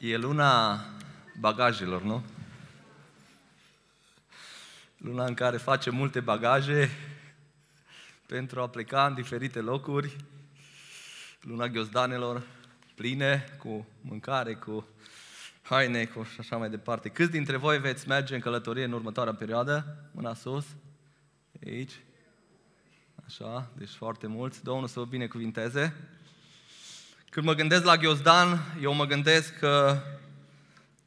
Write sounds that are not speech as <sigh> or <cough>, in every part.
E luna bagajelor, nu? Luna în care facem multe bagaje pentru a pleca în diferite locuri. Luna ghiozdanelor pline cu mâncare, cu haine, cu și așa mai departe. Câți dintre voi veți merge în călătorie în următoarea perioadă? Mâna sus. Aici. Așa, deci foarte mulți. Domnul să vă binecuvinteze. Când mă gândesc la Ghiozdan, eu mă gândesc că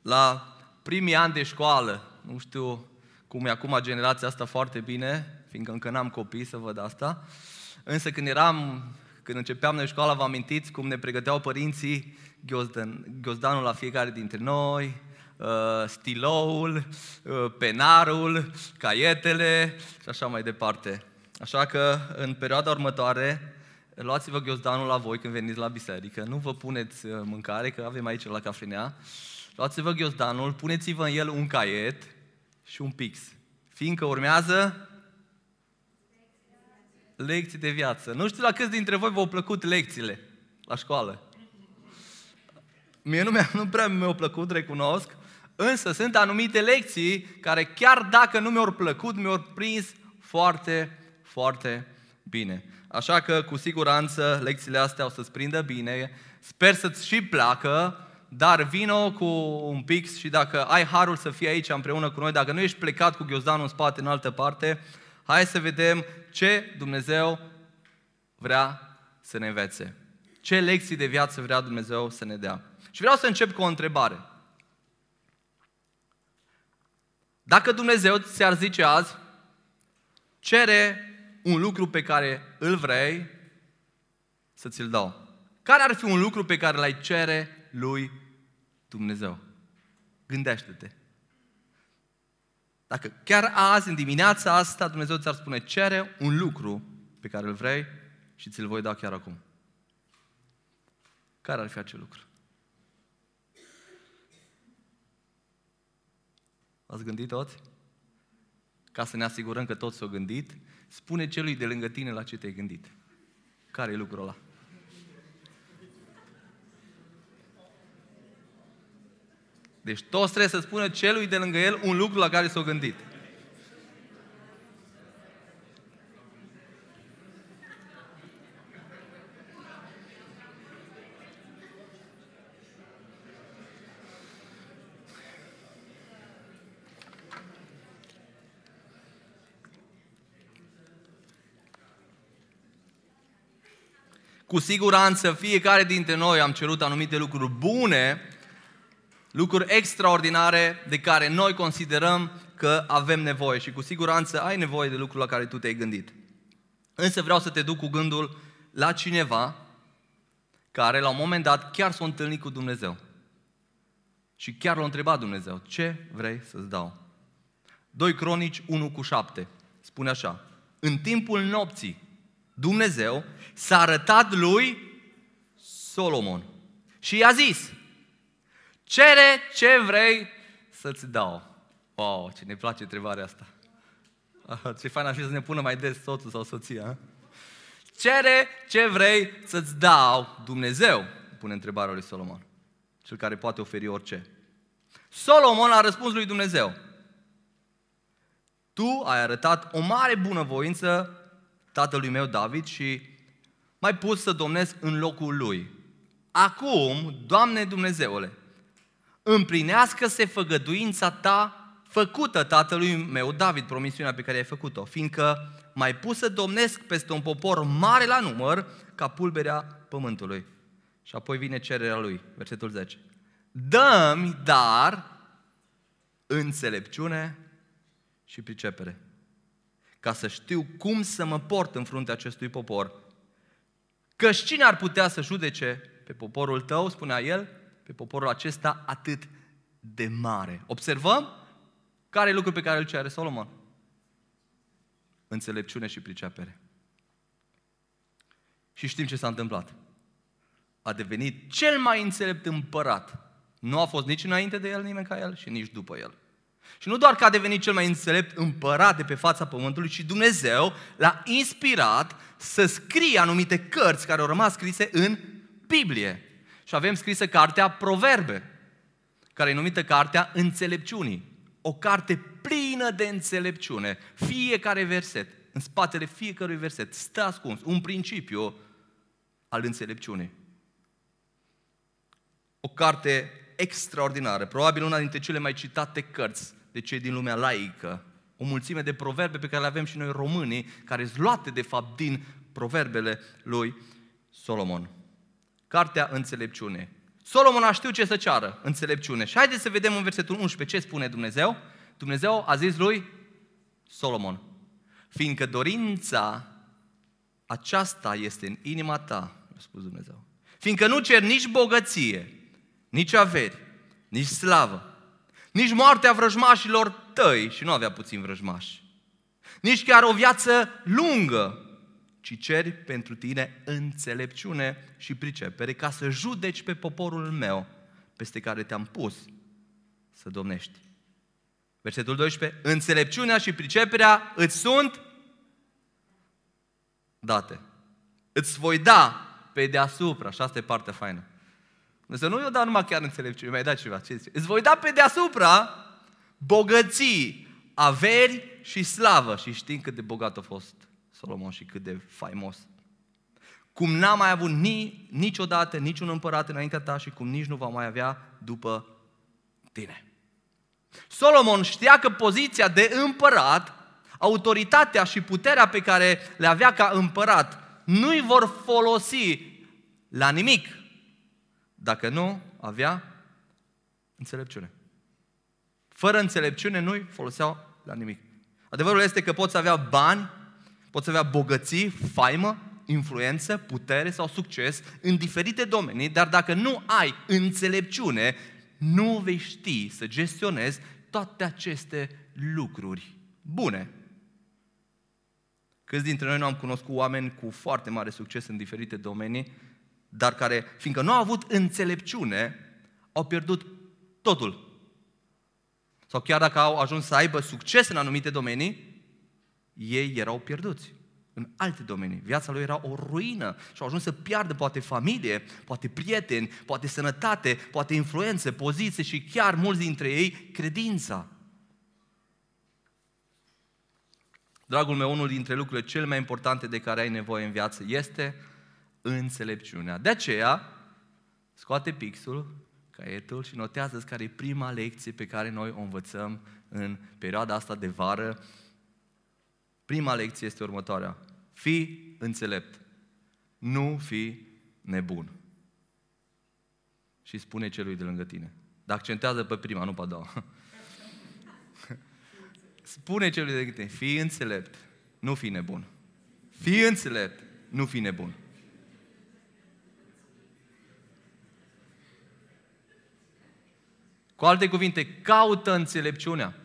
la primii ani de școală, nu știu cum e acum generația asta foarte bine, fiindcă încă n-am copii să văd asta, însă când eram, când începeam noi școala, vă amintiți cum ne pregăteau părinții Ghiozdan, Ghiozdanul la fiecare dintre noi, uh, stiloul, uh, penarul, caietele și așa mai departe. Așa că în perioada următoare luați-vă ghiozdanul la voi când veniți la biserică, nu vă puneți uh, mâncare, că avem aici la cafenea, luați-vă ghiozdanul, puneți-vă în el un caiet și un pix, fiindcă urmează lecții de viață. Nu știu la câți dintre voi v-au plăcut lecțiile la școală. Mie nu, mi-a, nu prea mi-au plăcut, recunosc, însă sunt anumite lecții care chiar dacă nu mi-au plăcut, mi-au prins foarte, foarte bine. Așa că, cu siguranță, lecțiile astea o să-ți prindă bine. Sper să-ți și placă, dar vino cu un pix și dacă ai harul să fii aici împreună cu noi, dacă nu ești plecat cu ghiozdanul în spate în altă parte, hai să vedem ce Dumnezeu vrea să ne învețe. Ce lecții de viață vrea Dumnezeu să ne dea. Și vreau să încep cu o întrebare. Dacă Dumnezeu ți-ar zice azi, cere un lucru pe care îl vrei să ți-l dau. Care ar fi un lucru pe care l-ai cere lui Dumnezeu? Gândește-te. Dacă chiar azi, în dimineața asta, Dumnezeu ți-ar spune, cere un lucru pe care îl vrei și ți-l voi da chiar acum. Care ar fi acel lucru? Ați gândit toți? Ca să ne asigurăm că toți s-au gândit Spune celui de lângă tine la ce te-ai gândit. Care e lucrul ăla? Deci toți trebuie să spună celui de lângă el un lucru la care s-a gândit. Cu siguranță fiecare dintre noi am cerut anumite lucruri bune, lucruri extraordinare de care noi considerăm că avem nevoie și cu siguranță ai nevoie de lucrul la care tu te-ai gândit. Însă vreau să te duc cu gândul la cineva care la un moment dat chiar s-a întâlnit cu Dumnezeu. Și chiar l-a întrebat Dumnezeu, ce vrei să-ți dau? 2 Cronici 1 cu 7 spune așa, în timpul nopții Dumnezeu s-a arătat lui Solomon și i-a zis, cere ce vrei să-ți dau. Wow, ce ne place întrebarea asta. Ce fain ar fi să ne pună mai des soțul sau soția. Cere ce vrei să-ți dau Dumnezeu, pune întrebarea lui Solomon. Cel care poate oferi orice. Solomon a răspuns lui Dumnezeu. Tu ai arătat o mare bunăvoință tatălui meu David și mai pus să domnesc în locul lui. Acum, Doamne Dumnezeule, împlinească-se făgăduința ta făcută tatălui meu David, promisiunea pe care ai făcut-o, fiindcă mai pus să domnesc peste un popor mare la număr ca pulberea pământului. Și apoi vine cererea lui, versetul 10. Dă-mi dar înțelepciune și pricepere ca să știu cum să mă port în fruntea acestui popor. Căci cine ar putea să judece pe poporul tău, spunea el, pe poporul acesta atât de mare. Observăm care e lucrul pe care îl cere Solomon. Înțelepciune și pricepere. Și știm ce s-a întâmplat. A devenit cel mai înțelept împărat. Nu a fost nici înainte de el nimeni ca el și nici după el. Și nu doar că a devenit cel mai înțelept împărat de pe fața pământului, ci Dumnezeu l-a inspirat să scrie anumite cărți care au rămas scrise în Biblie. Și avem scrisă cartea Proverbe. care e numită Cartea Înțelepciunii. O carte plină de înțelepciune. Fiecare verset, în spatele fiecărui verset, stă ascuns un principiu al înțelepciunii. O carte extraordinară, probabil una dintre cele mai citate cărți de cei din lumea laică. O mulțime de proverbe pe care le avem și noi românii, care sunt luate de fapt din proverbele lui Solomon. Cartea Înțelepciune. Solomon a știut ce să ceară, înțelepciune. Și haideți să vedem în versetul 11 ce spune Dumnezeu. Dumnezeu a zis lui Solomon, fiindcă dorința aceasta este în inima ta, a spus Dumnezeu. Fiindcă nu cer nici bogăție, nici averi, nici slavă, nici moartea vrăjmașilor tăi, și nu avea puțin vrăjmași, nici chiar o viață lungă, ci ceri pentru tine înțelepciune și pricepere ca să judeci pe poporul meu peste care te-am pus să domnești. Versetul 12. Înțelepciunea și priceperea îți sunt date. Îți voi da pe deasupra. Și asta e partea faină. Însă nu i-o da numai chiar înțelepciune, mai da ceva. Ce zice? Îți voi da pe deasupra bogății, averi și slavă. Și știm cât de bogat a fost Solomon și cât de faimos. Cum n-a mai avut ni, niciodată niciun împărat înaintea ta și cum nici nu va mai avea după tine. Solomon știa că poziția de împărat, autoritatea și puterea pe care le avea ca împărat, nu-i vor folosi la nimic dacă nu avea înțelepciune. Fără înțelepciune nu-i foloseau la nimic. Adevărul este că poți avea bani, poți avea bogății, faimă, influență, putere sau succes în diferite domenii, dar dacă nu ai înțelepciune, nu vei ști să gestionezi toate aceste lucruri bune. Câți dintre noi nu am cunoscut oameni cu foarte mare succes în diferite domenii, dar care, fiindcă nu au avut înțelepciune, au pierdut totul. Sau chiar dacă au ajuns să aibă succes în anumite domenii, ei erau pierduți în alte domenii. Viața lui era o ruină și au ajuns să piardă poate familie, poate prieteni, poate sănătate, poate influențe, poziție și chiar mulți dintre ei credința. Dragul meu, unul dintre lucrurile cele mai importante de care ai nevoie în viață este înțelepciunea. De aceea, scoate pixul, caietul și notează care e prima lecție pe care noi o învățăm în perioada asta de vară. Prima lecție este următoarea. Fii înțelept. Nu fi nebun. Și spune celui de lângă tine. Dar accentează pe prima, nu pe a doua. <laughs> Spune celui de lângă tine, fii înțelept, nu fi nebun. Fii înțelept, nu fi nebun. Cu alte cuvinte, caută înțelepciunea.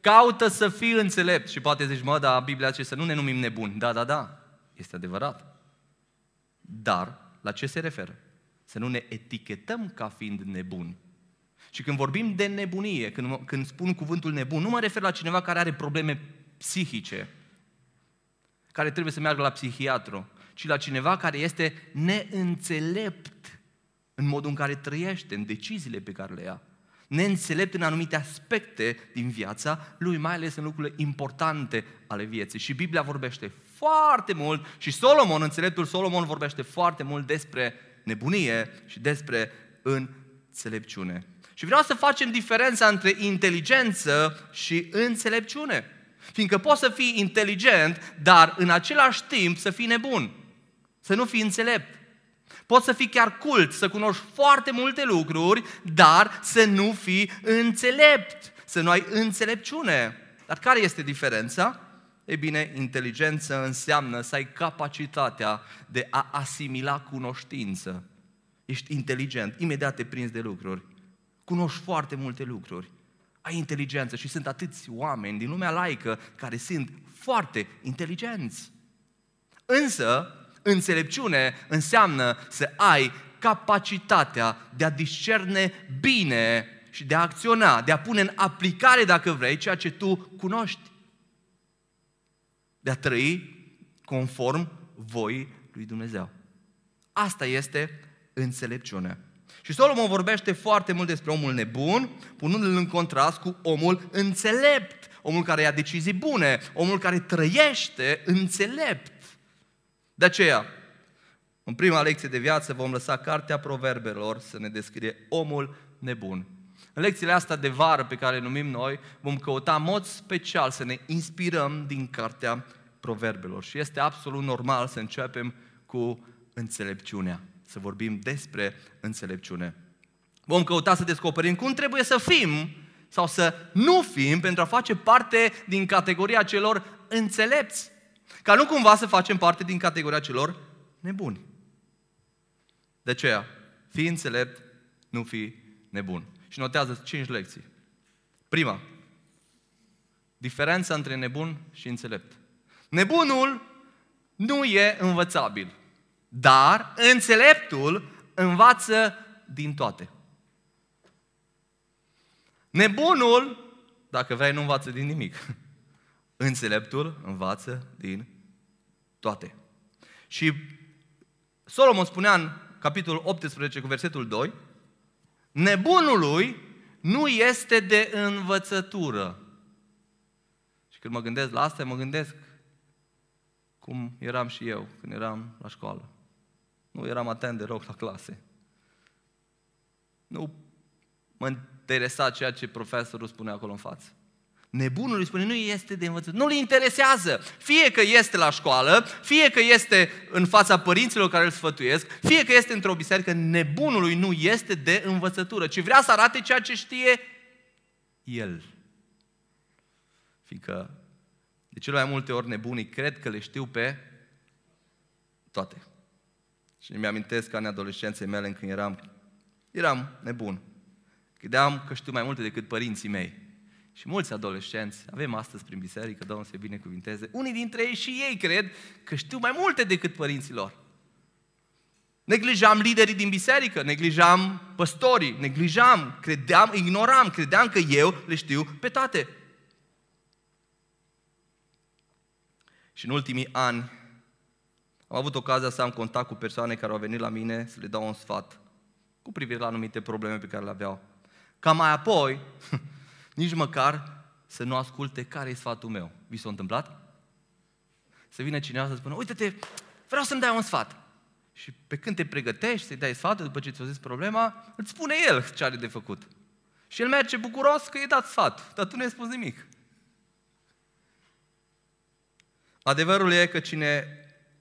Caută să fii înțelept. Și poate zici, mă, dar Biblia ce să nu ne numim nebuni. Da, da, da. Este adevărat. Dar, la ce se referă? Să nu ne etichetăm ca fiind nebuni. Și când vorbim de nebunie, când, când spun cuvântul nebun, nu mă refer la cineva care are probleme psihice, care trebuie să meargă la psihiatru, ci la cineva care este neînțelept în modul în care trăiește, în deciziile pe care le ia neînțelept în anumite aspecte din viața lui, mai ales în lucrurile importante ale vieții. Și Biblia vorbește foarte mult și Solomon, înțeleptul Solomon vorbește foarte mult despre nebunie și despre înțelepciune. Și vreau să facem diferența între inteligență și înțelepciune. Fiindcă poți să fii inteligent, dar în același timp să fii nebun. Să nu fii înțelept. Poți să fii chiar cult, să cunoști foarte multe lucruri, dar să nu fii înțelept, să nu ai înțelepciune. Dar care este diferența? Ei bine, inteligență înseamnă să ai capacitatea de a asimila cunoștință. Ești inteligent, imediat te prinzi de lucruri. Cunoști foarte multe lucruri. Ai inteligență și sunt atâți oameni din lumea laică care sunt foarte inteligenți. Însă, Înțelepciune înseamnă să ai capacitatea de a discerne bine și de a acționa, de a pune în aplicare, dacă vrei, ceea ce tu cunoști. De a trăi conform voii lui Dumnezeu. Asta este înțelepciunea. Și Solomon vorbește foarte mult despre omul nebun, punându-l în contrast cu omul înțelept, omul care ia decizii bune, omul care trăiește înțelept. De aceea, în prima lecție de viață vom lăsa cartea proverbelor să ne descrie omul nebun. În lecțiile astea de vară pe care le numim noi, vom căuta în mod special să ne inspirăm din cartea proverbelor. Și este absolut normal să începem cu înțelepciunea, să vorbim despre înțelepciune. Vom căuta să descoperim cum trebuie să fim sau să nu fim pentru a face parte din categoria celor înțelepți. Ca nu cumva să facem parte din categoria celor nebuni. De aceea, fii înțelept, nu fi nebun. Și notează cinci lecții. Prima, diferența între nebun și înțelept. Nebunul nu e învățabil, dar înțeleptul învață din toate. Nebunul, dacă vrei, nu învață din nimic. <laughs> Înțeleptul învață din toate. Și Solomon spunea în capitolul 18 cu versetul 2, nebunului nu este de învățătură. Și când mă gândesc la asta, mă gândesc cum eram și eu când eram la școală. Nu eram atent de rog la clase. Nu mă interesa ceea ce profesorul spune acolo în față. Nebunul îi spune, nu este de învățătură, nu-l interesează. Fie că este la școală, fie că este în fața părinților care îl sfătuiesc, fie că este într-o biserică, nebunului nu este de învățătură, ci vrea să arate ceea ce știe el. Fiindcă de cele mai multe ori nebunii cred că le știu pe toate. Și mi-amintesc ca în adolescenței mele când eram, eram nebun. Credeam că știu mai multe decât părinții mei. Și mulți adolescenți avem astăzi prin biserică, Domnul să binecuvinteze, unii dintre ei și ei cred că știu mai multe decât părinții lor. Neglijam liderii din biserică, neglijam păstorii, neglijam, credeam, ignoram, credeam că eu le știu pe toate. Și în ultimii ani am avut ocazia să am contact cu persoane care au venit la mine să le dau un sfat cu privire la anumite probleme pe care le aveau. Ca mai apoi <laughs> nici măcar să nu asculte care e sfatul meu. Vi s-a întâmplat? Să vină cineva să spună, uite-te, vreau să-mi dai un sfat. Și pe când te pregătești să-i dai sfatul, după ce ți-a zis problema, îți spune el ce are de făcut. Și el merge bucuros că i-ai dat sfat, dar tu nu ai spus nimic. Adevărul e că cine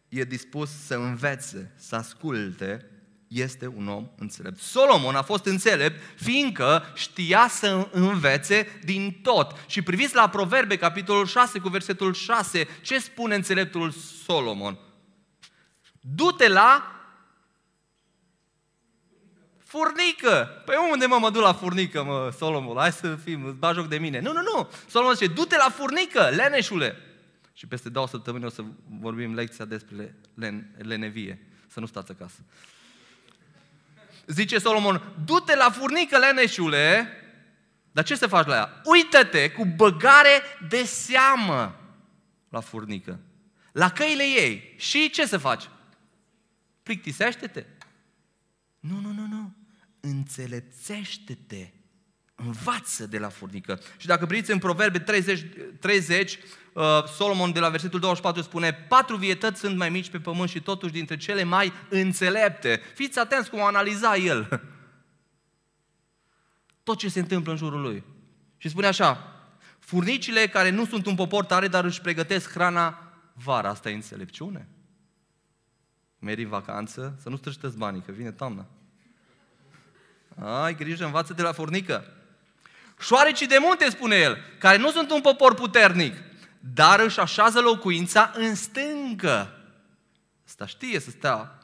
e dispus să învețe, să asculte, este un om înțelept. Solomon a fost înțelept fiindcă știa să învețe din tot. Și priviți la Proverbe, capitolul 6, cu versetul 6, ce spune înțeleptul Solomon? Du-te la furnică. Păi unde mă, mă duc la furnică, mă, Solomon? Hai să fim, îți bagi joc de mine. Nu, nu, nu. Solomon zice, du-te la furnică, leneșule. Și peste două săptămâni o să vorbim lecția despre len, lenevie. Să nu stați acasă zice Solomon, du-te la furnică, leneșule, dar ce să faci la ea? Uită-te cu băgare de seamă la furnică, la căile ei. Și ce să faci? Plictisește-te? Nu, nu, nu, nu. Înțelepțește-te. Învață de la furnică. Și dacă priviți în Proverbe 30, 30 uh, Solomon de la versetul 24 spune Patru vietăți sunt mai mici pe pământ și totuși dintre cele mai înțelepte. Fiți atenți cum analiza el <laughs> tot ce se întâmplă în jurul lui. Și spune așa, furnicile care nu sunt un popor tare, dar își pregătesc hrana vara. Asta e înțelepciune? Meri în vacanță, să nu străștăți banii, că vine toamna. Ai grijă, învață de la furnică. Șoarecii de munte, spune el, care nu sunt un popor puternic, dar își așează locuința în stâncă. Asta știe să stea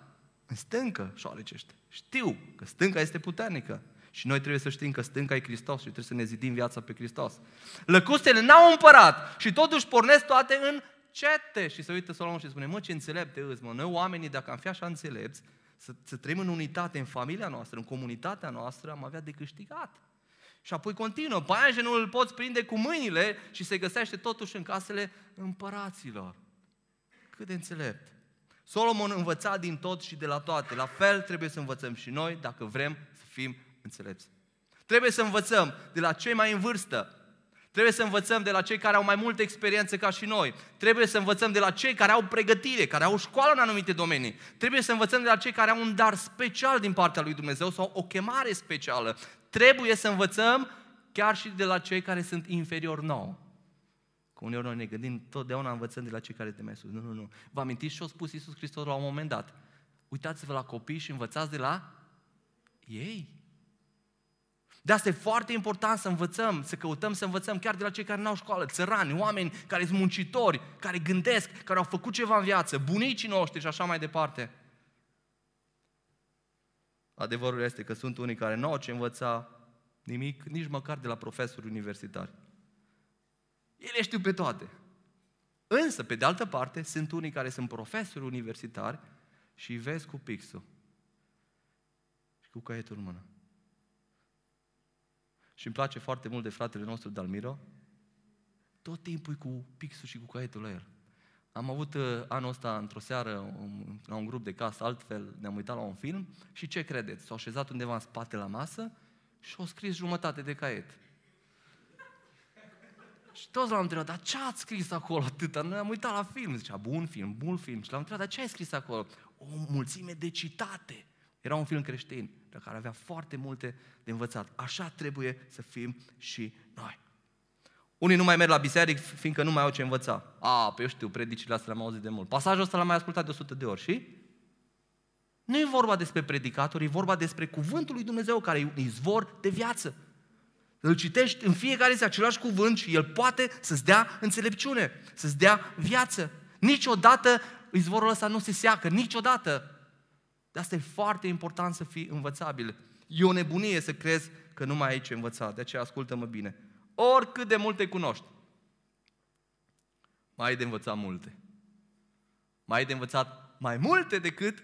în stâncă, șoarecește. Știu că stânca este puternică. Și noi trebuie să știm că stânca e Hristos și trebuie să ne zidim viața pe Hristos. Lăcustele n-au împărat și totuși pornesc toate în cete. Și se uită Solomon și spune, mă, ce înțelepte îți, mă. Noi oamenii, dacă am fi așa înțelepți, să, să trăim în unitate, în familia noastră, în comunitatea noastră, am avea de câștigat. Și apoi continuă, paianjenul îl poți prinde cu mâinile și se găsește totuși în casele împăraților. Cât de înțelept! Solomon învăța din tot și de la toate. La fel trebuie să învățăm și noi dacă vrem să fim înțelepți. Trebuie să învățăm de la cei mai în vârstă. Trebuie să învățăm de la cei care au mai multă experiență ca și noi. Trebuie să învățăm de la cei care au pregătire, care au școală în anumite domenii. Trebuie să învățăm de la cei care au un dar special din partea lui Dumnezeu sau o chemare specială. Trebuie să învățăm chiar și de la cei care sunt inferior nou. Că uneori noi ne gândim, totdeauna învățăm de la cei care te mai sus. Nu, nu, nu. Vă amintiți ce a spus Iisus Hristos la un moment dat? Uitați-vă la copii și învățați de la ei. De asta e foarte important să învățăm, să căutăm să învățăm chiar de la cei care n-au școală, țărani, oameni care sunt muncitori, care gândesc, care au făcut ceva în viață, bunicii noștri și așa mai departe. Adevărul este că sunt unii care nu au ce învăța nimic, nici măcar de la profesori universitari. Ele știu pe toate. Însă, pe de altă parte, sunt unii care sunt profesori universitari și îi vezi cu pixul și cu caietul în mână. Și îmi place foarte mult de fratele nostru Dalmiro, tot timpul cu pixul și cu caietul la el. Am avut uh, anul ăsta într-o seară um, la un grup de casă, altfel ne-am uitat la un film și ce credeți? S-au așezat undeva în spate la masă și au scris jumătate de caiet. Și toți l-am întrebat, dar ce ați scris acolo atâta? Noi am uitat la film. Zicea, bun film, bun film. Și l-am întrebat, dar ce ai scris acolo? O mulțime de citate. Era un film creștin, de care avea foarte multe de învățat. Așa trebuie să fim și noi. Unii nu mai merg la biserică fiindcă nu mai au ce învăța. A, pe eu știu, predicile astea le-am auzit de mult. Pasajul ăsta l-am mai ascultat de 100 de ori și? Nu e vorba despre predicatori, e vorba despre cuvântul lui Dumnezeu care e un izvor de viață. Îl citești în fiecare zi același cuvânt și el poate să-ți dea înțelepciune, să-ți dea viață. Niciodată izvorul ăsta nu se seacă, niciodată. De asta e foarte important să fii învățabil. E o nebunie să crezi că nu mai ai ce învăța, de aceea ascultă-mă bine. Oricât de multe cunoști, mai ai de învățat multe. Mai ai de învățat mai multe decât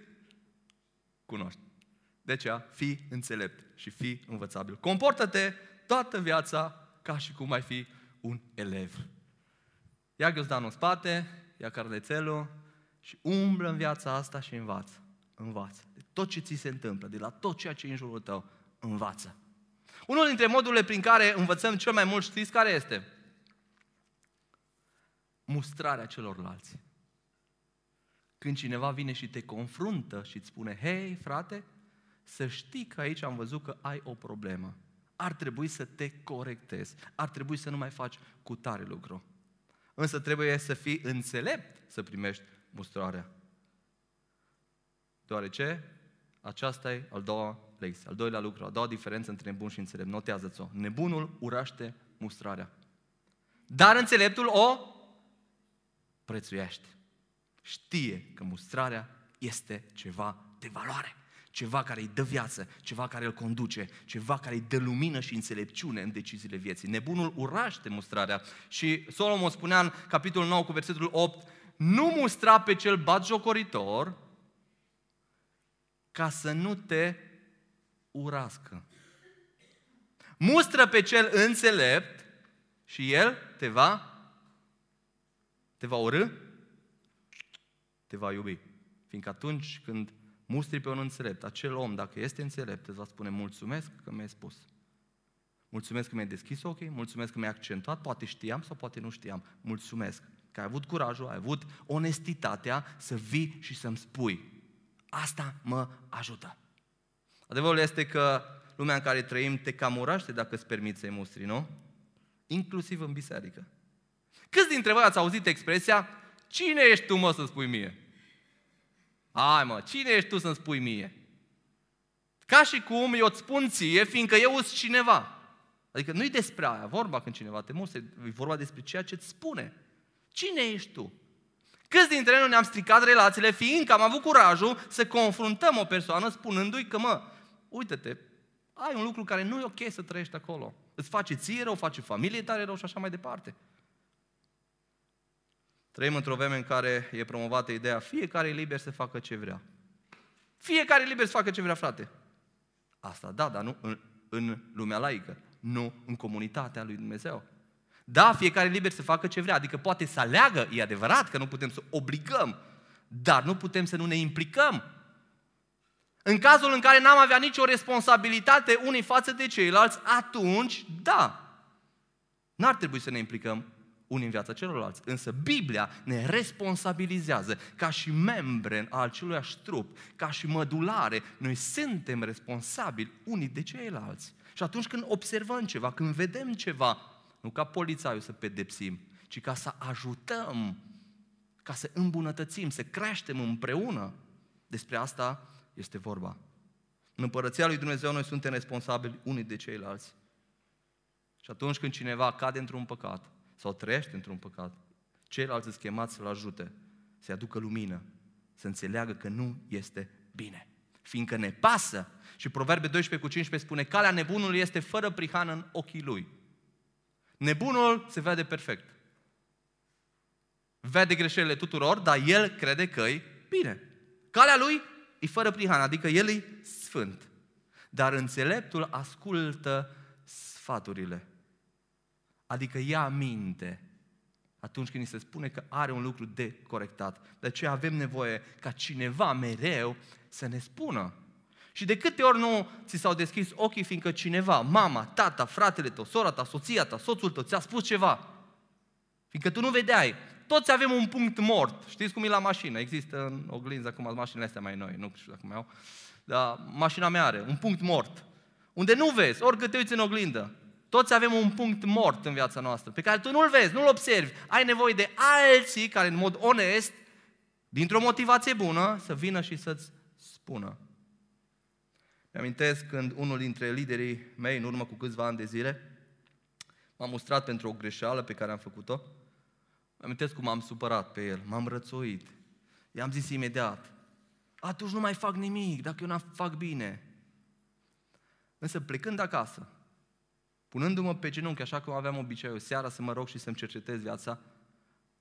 cunoști. De aceea, fii înțelept și fii învățabil. Comportă-te toată viața ca și cum ai fi un elev. Ia ghiozdanul în spate, ia carnețelul și umblă în viața asta și învață. Învață. De tot ce ți se întâmplă, de la tot ceea ce e în jurul tău, învață. Unul dintre modurile prin care învățăm cel mai mult, știți care este? Mustrarea celorlalți. Când cineva vine și te confruntă și îți spune, hei, frate, să știi că aici am văzut că ai o problemă ar trebui să te corectezi, ar trebui să nu mai faci cu tare lucru. Însă trebuie să fii înțelept să primești mustrarea. Deoarece aceasta e al doua lecție, al doilea lucru, a doua diferență între nebun și înțelept. Notează-ți-o. Nebunul uraște mustrarea. Dar înțeleptul o prețuiește. Știe că mustrarea este ceva de valoare ceva care îi dă viață, ceva care îl conduce, ceva care îi dă lumină și înțelepciune în deciziile vieții. Nebunul uraște mustrarea și Solomon spunea în capitolul 9 cu versetul 8, nu mustra pe cel batjocoritor ca să nu te urască. Mustră pe cel înțelept și el te va te va urâ, te va iubi. Fiindcă atunci când mustri pe un înțelept. Acel om, dacă este înțelept, îți va spune mulțumesc că mi-ai spus. Mulțumesc că mi-ai deschis ochii, mulțumesc că mi-ai accentuat, poate știam sau poate nu știam. Mulțumesc că ai avut curajul, ai avut onestitatea să vii și să-mi spui. Asta mă ajută. Adevărul este că lumea în care trăim te cam uraște dacă îți permiți să-i mustri, nu? Inclusiv în biserică. Câți dintre voi ați auzit expresia, cine ești tu mă să spui mie? Hai mă, cine ești tu să-mi spui mie? Ca și cum eu îți spun ție, fiindcă eu sunt cineva. Adică nu-i despre aia vorba când cineva te mustre, e vorba despre ceea ce îți spune. Cine ești tu? Câți dintre noi ne-am stricat relațiile fiindcă am avut curajul să confruntăm o persoană spunându-i că, mă, uite-te, ai un lucru care nu e ok să trăiești acolo. Îți face ție rău, face familie tare rău și așa mai departe. Trăim într-o vreme în care e promovată ideea fiecare e liber să facă ce vrea. Fiecare e liber să facă ce vrea, frate. Asta da, dar nu în, în lumea laică, nu în comunitatea lui Dumnezeu. Da, fiecare e liber să facă ce vrea, adică poate să aleagă, e adevărat că nu putem să obligăm, dar nu putem să nu ne implicăm. În cazul în care n-am avea nicio responsabilitate unii față de ceilalți, atunci, da, n-ar trebui să ne implicăm unii în viața celorlalți. Însă Biblia ne responsabilizează ca și membre al aceluiași trup, ca și mădulare. Noi suntem responsabili unii de ceilalți. Și atunci când observăm ceva, când vedem ceva, nu ca polițaiul să pedepsim, ci ca să ajutăm, ca să îmbunătățim, să creștem împreună. Despre asta este vorba. În împărăția lui Dumnezeu noi suntem responsabili unii de ceilalți. Și atunci când cineva cade într-un păcat sau trăiește într-un păcat, ceilalți sunt chemați să-l ajute, să-i aducă lumină, să înțeleagă că nu este bine. Fiindcă ne pasă. Și Proverbe 12 cu 15 spune, calea nebunului este fără prihană în ochii lui. Nebunul se vede perfect. Vede greșelile tuturor, dar el crede că e bine. Calea lui e fără prihană, adică el e sfânt. Dar înțeleptul ascultă sfaturile. Adică ia minte atunci când ni se spune că are un lucru de corectat. De aceea avem nevoie ca cineva mereu să ne spună. Și de câte ori nu ți s-au deschis ochii, fiindcă cineva, mama, tata, fratele tău, sora ta, soția ta, soțul tău, ți-a spus ceva. Fiindcă tu nu vedeai. Toți avem un punct mort. Știți cum e la mașină? Există în oglinză acum mașinile astea mai noi, nu știu dacă mai au. Dar mașina mea are un punct mort. Unde nu vezi, oricât te uiți în oglindă. Toți avem un punct mort în viața noastră, pe care tu nu-l vezi, nu-l observi. Ai nevoie de alții care, în mod onest, dintr-o motivație bună, să vină și să-ți spună. Mi-amintesc când unul dintre liderii mei, în urmă cu câțiva ani de zile, m-a mustrat pentru o greșeală pe care am făcut-o. Mi-amintesc cum m-am supărat pe el, m-am rățuit. I-am zis imediat, atunci nu mai fac nimic, dacă eu nu fac bine. Însă plecând acasă, punându-mă pe genunchi, așa cum aveam obiceiul, seara să mă rog și să-mi cercetez viața,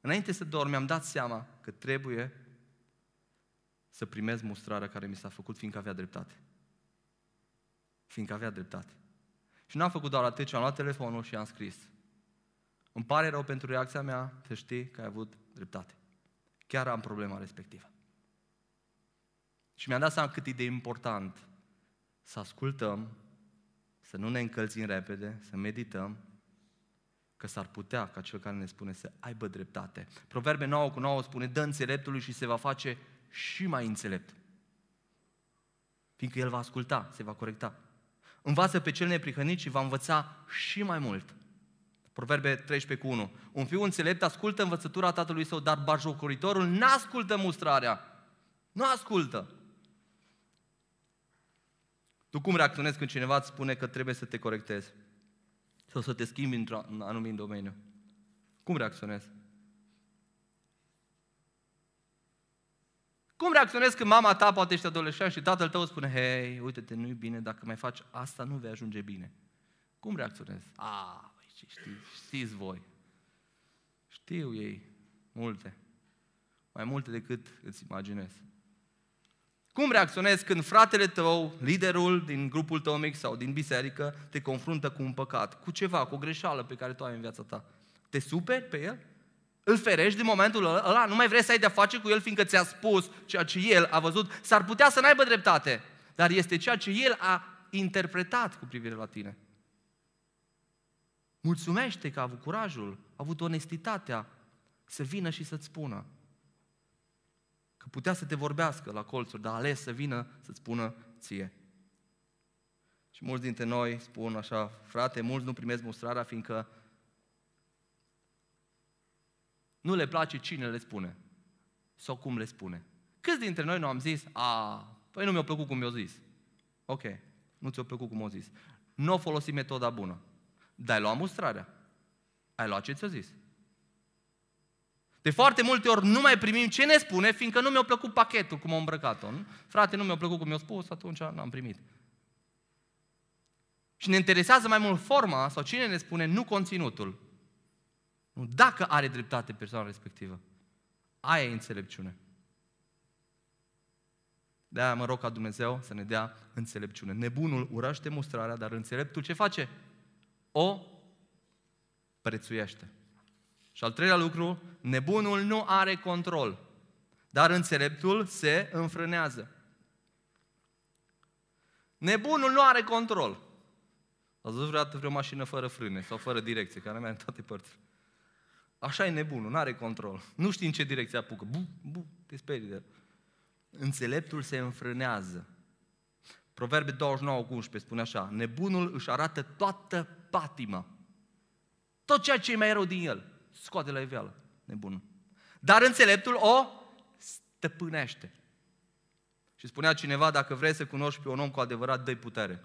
înainte să dorm, mi-am dat seama că trebuie să primez mustrarea care mi s-a făcut, fiindcă avea dreptate. Fiindcă avea dreptate. Și n-am făcut doar atât, ci am luat telefonul și am scris. Îmi pare rău pentru reacția mea, să știi că ai avut dreptate. Chiar am problema respectivă. Și mi-am dat seama cât e de important să ascultăm să nu ne încălzim repede, să medităm, că s-ar putea ca cel care ne spune să aibă dreptate. Proverbe 9 cu 9 spune, dă înțeleptului și se va face și mai înțelept. Fiindcă el va asculta, se va corecta. Învață pe cel neprihănit și va învăța și mai mult. Proverbe 13 cu 1. Un fiu înțelept ascultă învățătura tatălui său, dar bajocoritorul n-ascultă mustrarea. Nu ascultă. Tu cum reacționezi când cineva îți spune că trebuie să te corectezi? Sau să te schimbi într-un anumit domeniu? Cum reacționezi? Cum reacționezi când mama ta, poate ești adolescent și tatăl tău spune Hei, uite-te, nu-i bine, dacă mai faci asta, nu vei ajunge bine. Cum reacționezi? A, ce știi, știți voi. Știu ei multe. Mai multe decât îți imaginezi. Cum reacționezi când fratele tău, liderul din grupul tău mic sau din biserică, te confruntă cu un păcat, cu ceva, cu o greșeală pe care tu ai în viața ta? Te superi pe el? Îl ferești din momentul ăla? Nu mai vrei să ai de-a face cu el fiindcă ți-a spus ceea ce el a văzut? S-ar putea să n-aibă dreptate, dar este ceea ce el a interpretat cu privire la tine. Mulțumește că a avut curajul, a avut onestitatea să vină și să-ți spună. Că putea să te vorbească la colțuri, dar a ales să vină să-ți spună ție. Și mulți dintre noi spun așa, frate, mulți nu primesc mustrarea fiindcă nu le place cine le spune sau cum le spune. Câți dintre noi nu am zis, a, păi nu mi-a plăcut cum mi-a zis. Ok, nu ți-a plăcut cum a zis. Nu a folosit metoda bună. Dar ai luat mustrarea. Ai luat ce ți-a zis. De foarte multe ori nu mai primim ce ne spune, fiindcă nu mi-a plăcut pachetul cum a îmbrăcat-o. Nu? Frate, nu mi-a plăcut cum mi-a spus, atunci n-am primit. Și ne interesează mai mult forma sau cine ne spune, nu conținutul. Nu dacă are dreptate persoana respectivă. Aia e înțelepciune. De-aia mă rog ca Dumnezeu să ne dea înțelepciune. Nebunul urăște mustrarea, dar înțeleptul ce face? O prețuiește. Și al treilea lucru, nebunul nu are control, dar înțeleptul se înfrânează. Nebunul nu are control. Ați văzut vreodată vreo mașină fără frâne sau fără direcție, care merge în toate părțile. Așa e nebunul, nu are control. Nu știi în ce direcție apucă. Bu, bu, te sperii de el. Înțeleptul se înfrânează. Proverbe 29 cu 11 spune așa, nebunul își arată toată patima. Tot ceea ce e mai rău din el, scoate la iveală, nebunul. Dar înțeleptul o stăpânește. Și spunea cineva, dacă vrei să cunoști pe un om cu adevărat, dă putere.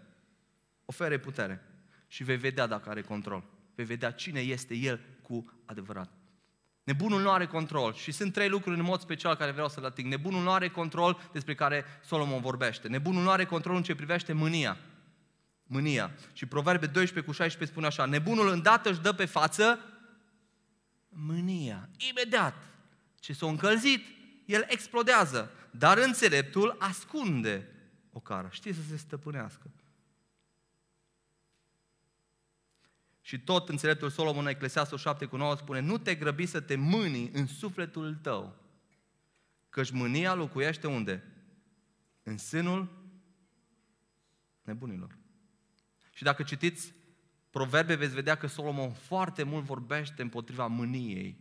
Ofere putere. Și vei vedea dacă are control. Vei vedea cine este el cu adevărat. Nebunul nu are control și sunt trei lucruri în mod special care vreau să le ating. Nebunul nu are control despre care Solomon vorbește. Nebunul nu are control în ce privește mânia. Mânia. Și Proverbe 12 cu 16 spune așa, nebunul îndată își dă pe față mânia. Imediat. Ce s-a încălzit, el explodează. Dar înțeleptul ascunde o cară. Știe să se stăpânească. Și tot înțeleptul Solomon în Eclesiastul 7 cu 9 spune, nu te grăbi să te mâni în sufletul tău, căci mânia locuiește unde? În sânul nebunilor. Și dacă citiți proverbe, veți vedea că Solomon foarte mult vorbește împotriva mâniei.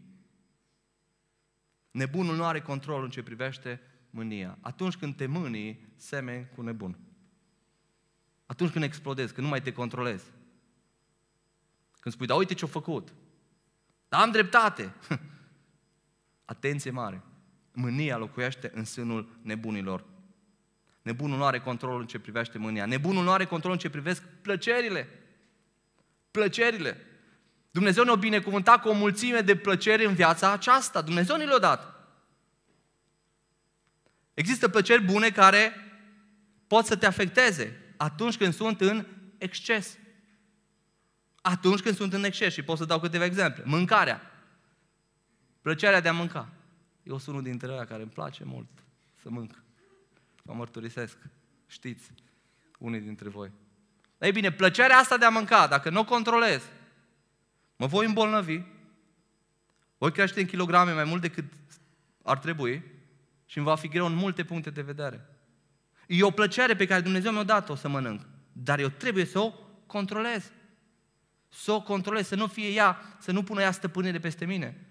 Nebunul nu are control în ce privește mânia. Atunci când te mânii, semeni cu nebun. Atunci când explodezi, când nu mai te controlezi. Când spui, da uite ce-a făcut. Dar am dreptate. <laughs> Atenție mare. Mânia locuiește în sânul nebunilor. Nebunul nu are control în ce privește mânia. Nebunul nu are control în ce privesc plăcerile. Plăcerile. Dumnezeu ne-a binecuvântat cu o mulțime de plăceri în viața aceasta. Dumnezeu ne le-a dat. Există plăceri bune care pot să te afecteze atunci când sunt în exces atunci când sunt în exces și pot să dau câteva exemple. Mâncarea. Plăcerea de a mânca. Eu sunt unul dintre ei care îmi place mult să mânc. Mă mărturisesc. Știți, unii dintre voi. Ei bine, plăcerea asta de a mânca, dacă nu o controlez, mă voi îmbolnăvi, voi crește în kilograme mai mult decât ar trebui și îmi va fi greu în multe puncte de vedere. E o plăcere pe care Dumnezeu mi-a dat-o să mănânc, dar eu trebuie să o controlez să o controlez, să nu fie ea, să nu pună ea stăpânire peste mine.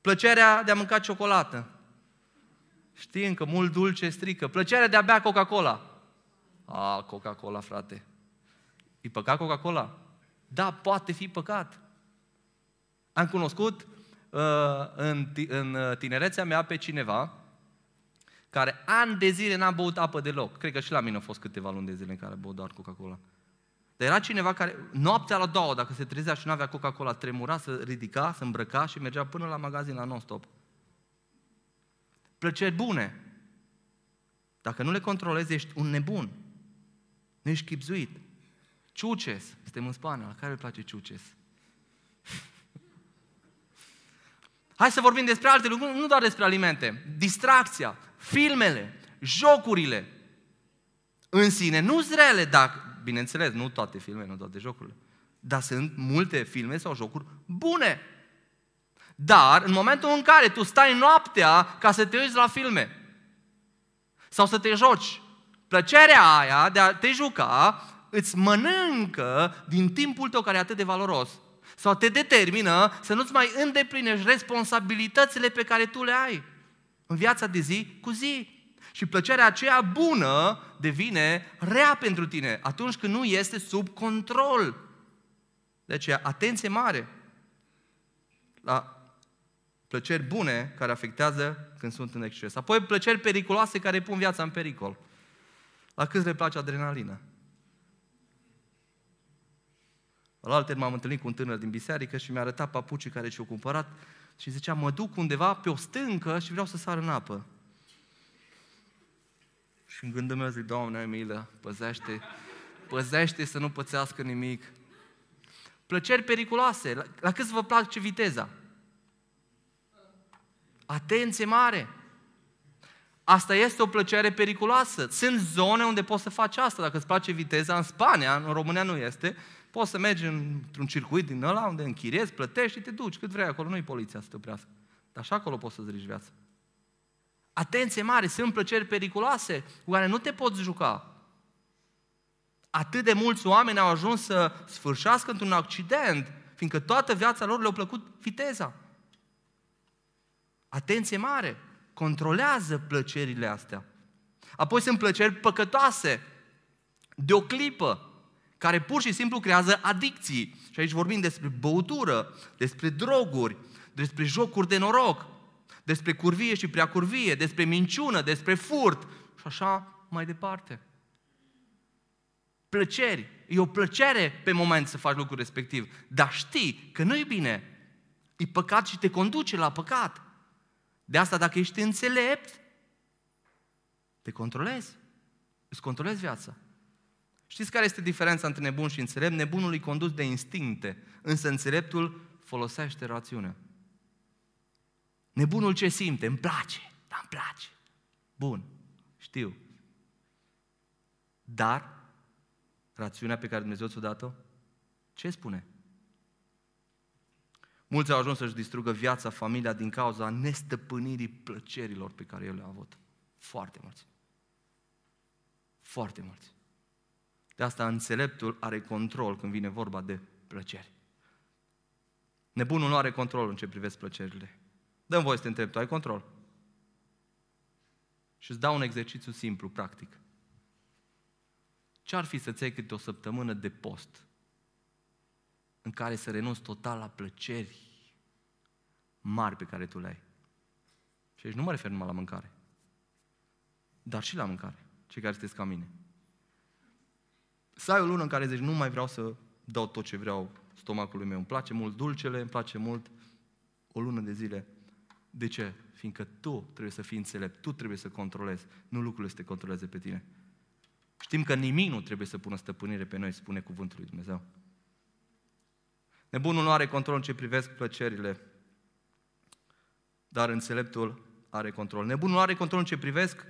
Plăcerea de a mânca ciocolată. Știi că mult dulce strică. Plăcerea de a bea Coca-Cola. A, Coca-Cola, frate. E păcat Coca-Cola? Da, poate fi păcat. Am cunoscut uh, în, în uh, tinerețea mea pe cineva care ani de zile n-a băut apă deloc. Cred că și la mine au fost câteva luni de zile în care a băut doar Coca-Cola. Dar era cineva care, noaptea la două, dacă se trezea și nu avea Coca-Cola, tremura, să ridica, să îmbrăca și mergea până la magazin la non-stop. Plăceri bune. Dacă nu le controlezi, ești un nebun. Nu ești chipzuit. Ciuces. Suntem în Spania. La care îl place ciuces? <laughs> Hai să vorbim despre alte lucruri, nu doar despre alimente. Distracția, filmele, jocurile. În sine nu zrele, dacă bineînțeles, nu toate filme, nu toate jocurile. Dar sunt multe filme sau jocuri bune. Dar în momentul în care tu stai noaptea ca să te uiți la filme sau să te joci, plăcerea aia de a te juca îți mănâncă din timpul tău care e atât de valoros sau te determină să nu-ți mai îndeplinești responsabilitățile pe care tu le ai în viața de zi cu zi. Și plăcerea aceea bună devine rea pentru tine atunci când nu este sub control. De aceea, atenție mare la plăceri bune care afectează când sunt în exces. Apoi plăceri periculoase care pun viața în pericol. La câți le place adrenalină? La alte m-am întâlnit cu un tânăr din biserică și mi-a arătat papucii care și-au cumpărat și zicea, mă duc undeva pe o stâncă și vreau să sar în apă. Și în gândul meu zic, Doamne, ai milă, păzește, păzește să nu pățească nimic. Plăceri periculoase. La, la câți vă place viteza? Atenție mare! Asta este o plăcere periculoasă. Sunt zone unde poți să faci asta. Dacă îți place viteza, în Spania, în România nu este, poți să mergi într-un circuit din ăla unde închiriezi, plătești și te duci cât vrei acolo. Nu-i poliția să te oprească. Dar așa acolo poți să-ți rici viața. Atenție mare, sunt plăceri periculoase cu care nu te poți juca. Atât de mulți oameni au ajuns să sfârșească într-un accident, fiindcă toată viața lor le-a plăcut viteza. Atenție mare! Controlează plăcerile astea. Apoi sunt plăceri păcătoase, de o clipă, care pur și simplu creează adicții. Și aici vorbim despre băutură, despre droguri, despre jocuri de noroc, despre curvie și prea curvie, despre minciună, despre furt și așa mai departe. Plăceri. E o plăcere pe moment să faci lucrul respectiv, dar știi că nu e bine. E păcat și te conduce la păcat. De asta, dacă ești înțelept, te controlezi. Îți controlezi viața. Știți care este diferența între nebun și înțelept? Nebunul îi condus de instincte, însă înțeleptul folosește rațiunea. Nebunul ce simte? Îmi place, dar îmi place. Bun, știu. Dar, rațiunea pe care Dumnezeu ți-o dat-o, ce spune? Mulți au ajuns să-și distrugă viața, familia din cauza nestăpânirii plăcerilor pe care el le-a avut. Foarte mulți. Foarte mulți. De asta înțeleptul are control când vine vorba de plăceri. Nebunul nu are control în ce privesc plăcerile. Dăm voie să te întreb, tu ai control? Și îți dau un exercițiu simplu, practic. Ce ar fi să-ți iei câte o săptămână de post în care să renunți total la plăceri mari pe care tu le ai? Și aici nu mă refer numai la mâncare, dar și la mâncare, cei care sunteți ca mine. Să ai o lună în care zici, nu mai vreau să dau tot ce vreau stomacului meu. Îmi place mult dulcele, îmi place mult o lună de zile. De ce? Fiindcă tu trebuie să fii înțelept, tu trebuie să controlezi, nu lucrurile să te controleze pe tine. Știm că nimic nu trebuie să pună stăpânire pe noi, spune cuvântul lui Dumnezeu. Nebunul nu are control în ce privesc plăcerile, dar înțeleptul are control. Nebunul nu are control în ce privesc,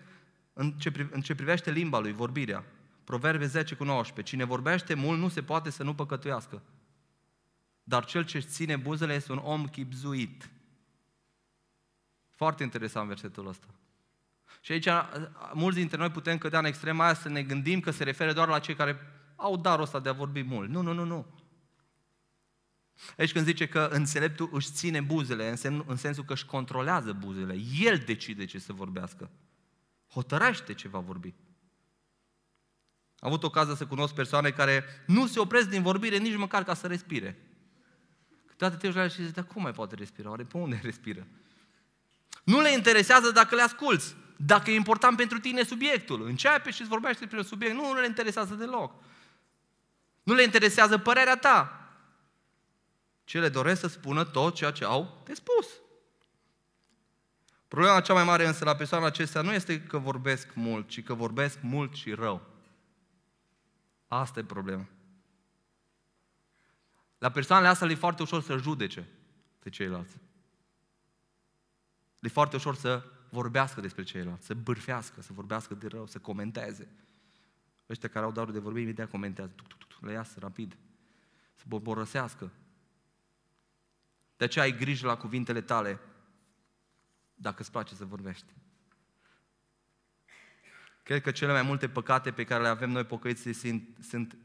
în ce, în ce privește limba lui, vorbirea. Proverbe 10 cu 19. Cine vorbește mult nu se poate să nu păcătuiască. Dar cel ce ține buzele este un om chipzuit. Foarte interesant versetul ăsta. Și aici mulți dintre noi putem cădea în extrema aia să ne gândim că se referă doar la cei care au darul ăsta de a vorbi mult. Nu, nu, nu, nu. Aici când zice că înțeleptul își ține buzele, în, sen, în sensul că își controlează buzele, el decide ce să vorbească. Hotărăște ce va vorbi. Am avut ocazia să cunosc persoane care nu se opresc din vorbire nici măcar ca să respire. Câteodată te uiți și zici, dar cum mai poate respira? Oare pe unde respiră? Nu le interesează dacă le asculți, dacă e important pentru tine subiectul. Începe și îți vorbește despre un subiect, nu, nu le interesează deloc. Nu le interesează părerea ta. Ce le doresc să spună tot ceea ce au de spus. Problema cea mai mare însă la persoana acestea nu este că vorbesc mult, ci că vorbesc mult și rău. Asta e problema. La persoanele astea le e foarte ușor să judece pe ceilalți. Le e foarte ușor să vorbească despre ceilalți, să bârfească, să vorbească de rău, să comenteze. Ăștia care au darul de vorbi, imediat comentează, tuc, tuc, tuc, le iasă rapid, să borăsească. De aceea ai grijă la cuvintele tale, dacă îți place să vorbești. Cred că cele mai multe păcate pe care le avem noi pocăiții sunt, sunt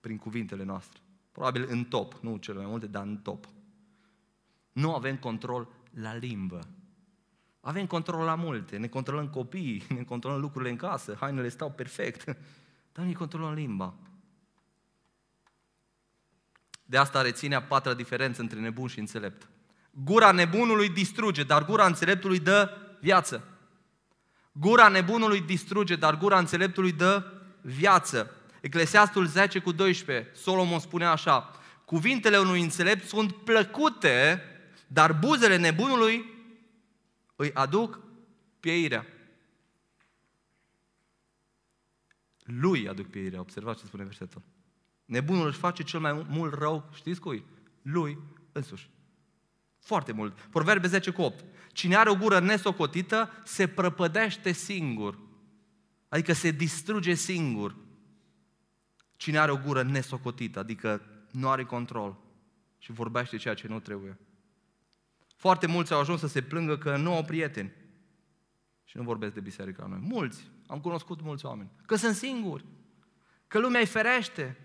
prin cuvintele noastre. Probabil în top, nu cele mai multe, dar în top. Nu avem control la limbă. Avem control la multe, ne controlăm copiii, <laughs> ne controlăm lucrurile în casă, hainele stau perfect, <laughs> dar nu ne controlăm limba. De asta reține a patra diferență între nebun și înțelept. Gura nebunului distruge, dar gura înțeleptului dă viață. Gura nebunului distruge, dar gura înțeleptului dă viață. Eclesiastul 10 cu 12, Solomon spune așa, cuvintele unui înțelept sunt plăcute, dar buzele nebunului îi aduc pieirea. Lui aduc pieirea, observați ce spune versetul. Nebunul își face cel mai mult rău, știți cui? Lui însuși. Foarte mult. Proverbe 10 cu 8. Cine are o gură nesocotită se prăpădește singur. Adică se distruge singur. Cine are o gură nesocotită, adică nu are control și vorbește ceea ce nu trebuie. Foarte mulți au ajuns să se plângă că nu au prieteni. Și nu vorbesc de biserică la noi. Mulți. Am cunoscut mulți oameni. Că sunt singuri. Că lumea îi ferește.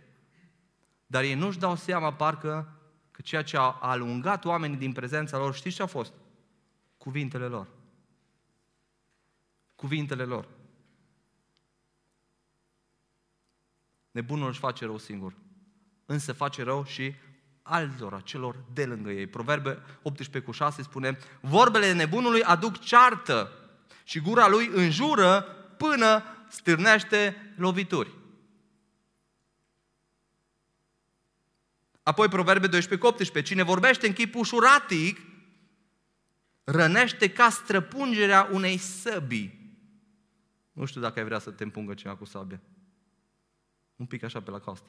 Dar ei nu-și dau seama, parcă, că ceea ce a alungat oamenii din prezența lor, știți ce a fost? Cuvintele lor. Cuvintele lor. Nebunul își face rău singur, însă face rău și altora, celor de lângă ei. Proverbe 18 cu 6 spune, vorbele nebunului aduc ceartă și gura lui înjură până stârnește lovituri. Apoi Proverbe 12 cu 18, cine vorbește în chip ușuratic, rănește ca străpungerea unei săbii. Nu știu dacă ai vrea să te împungă cineva cu sabie. Un pic așa pe la coastă.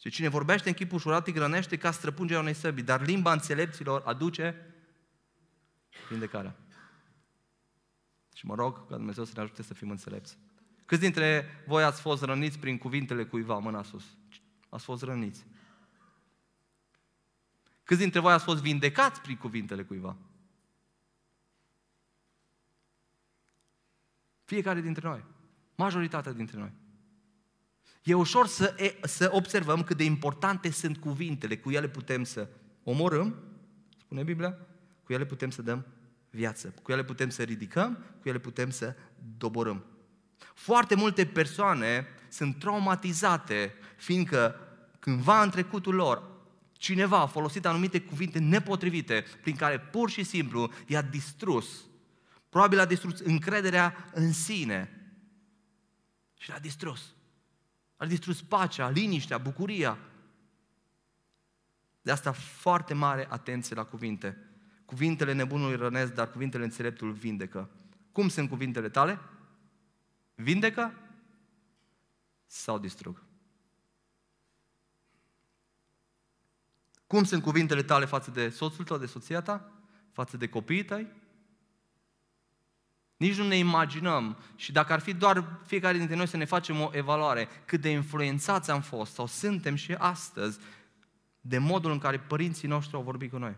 Și cine vorbește în chip ușuratic rănește ca străpungerea unei săbii, dar limba înțelepților aduce vindecarea. Și mă rog ca Dumnezeu să ne ajute să fim înțelepți. Câți dintre voi ați fost răniți prin cuvintele cuiva, mâna sus? Ați fost răniți. Câți dintre voi ați fost vindecați prin cuvintele cuiva? Fiecare dintre noi. Majoritatea dintre noi. E ușor să, să observăm cât de importante sunt cuvintele. Cu ele putem să omorâm, spune Biblia, cu ele putem să dăm viață. Cu ele putem să ridicăm, cu ele putem să doborâm. Foarte multe persoane sunt traumatizate, fiindcă cândva în trecutul lor cineva a folosit anumite cuvinte nepotrivite prin care pur și simplu i-a distrus. Probabil a distrus încrederea în sine. Și l-a distrus. A distrus pacea, liniștea, bucuria. De asta foarte mare atenție la cuvinte. Cuvintele nebunului rănesc, dar cuvintele înțeleptul vindecă. Cum sunt cuvintele tale? Vindecă sau distrug? Cum sunt cuvintele tale față de soțul tău, de soția ta, față de copiii tăi? Nici nu ne imaginăm și dacă ar fi doar fiecare dintre noi să ne facem o evaluare, cât de influențați am fost sau suntem și astăzi de modul în care părinții noștri au vorbit cu noi.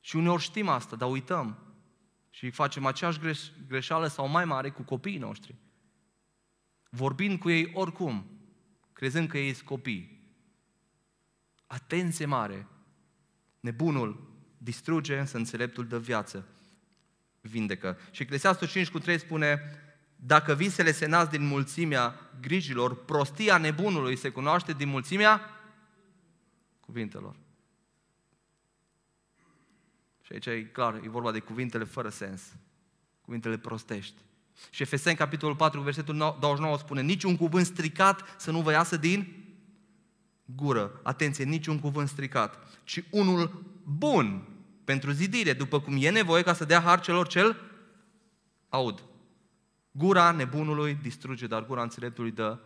Și uneori știm asta, dar uităm și facem aceeași greș- greșeală sau mai mare cu copiii noștri. Vorbind cu ei oricum, crezând că ei sunt copii. Atenție mare! Nebunul distruge, însă înțeleptul dă viață, vindecă. Și Eclesiastul 5 cu 3 spune, dacă visele se nasc din mulțimea grijilor, prostia nebunului se cunoaște din mulțimea cuvintelor. Și aici e clar, e vorba de cuvintele fără sens, cuvintele prostești. Și Efeseni, capitolul 4, versetul 29 spune, niciun cuvânt stricat să nu vă iasă din gură. Atenție, niciun cuvânt stricat, ci unul bun pentru zidire, după cum e nevoie ca să dea har celor cel aud. Gura nebunului distruge, dar gura înțeleptului dă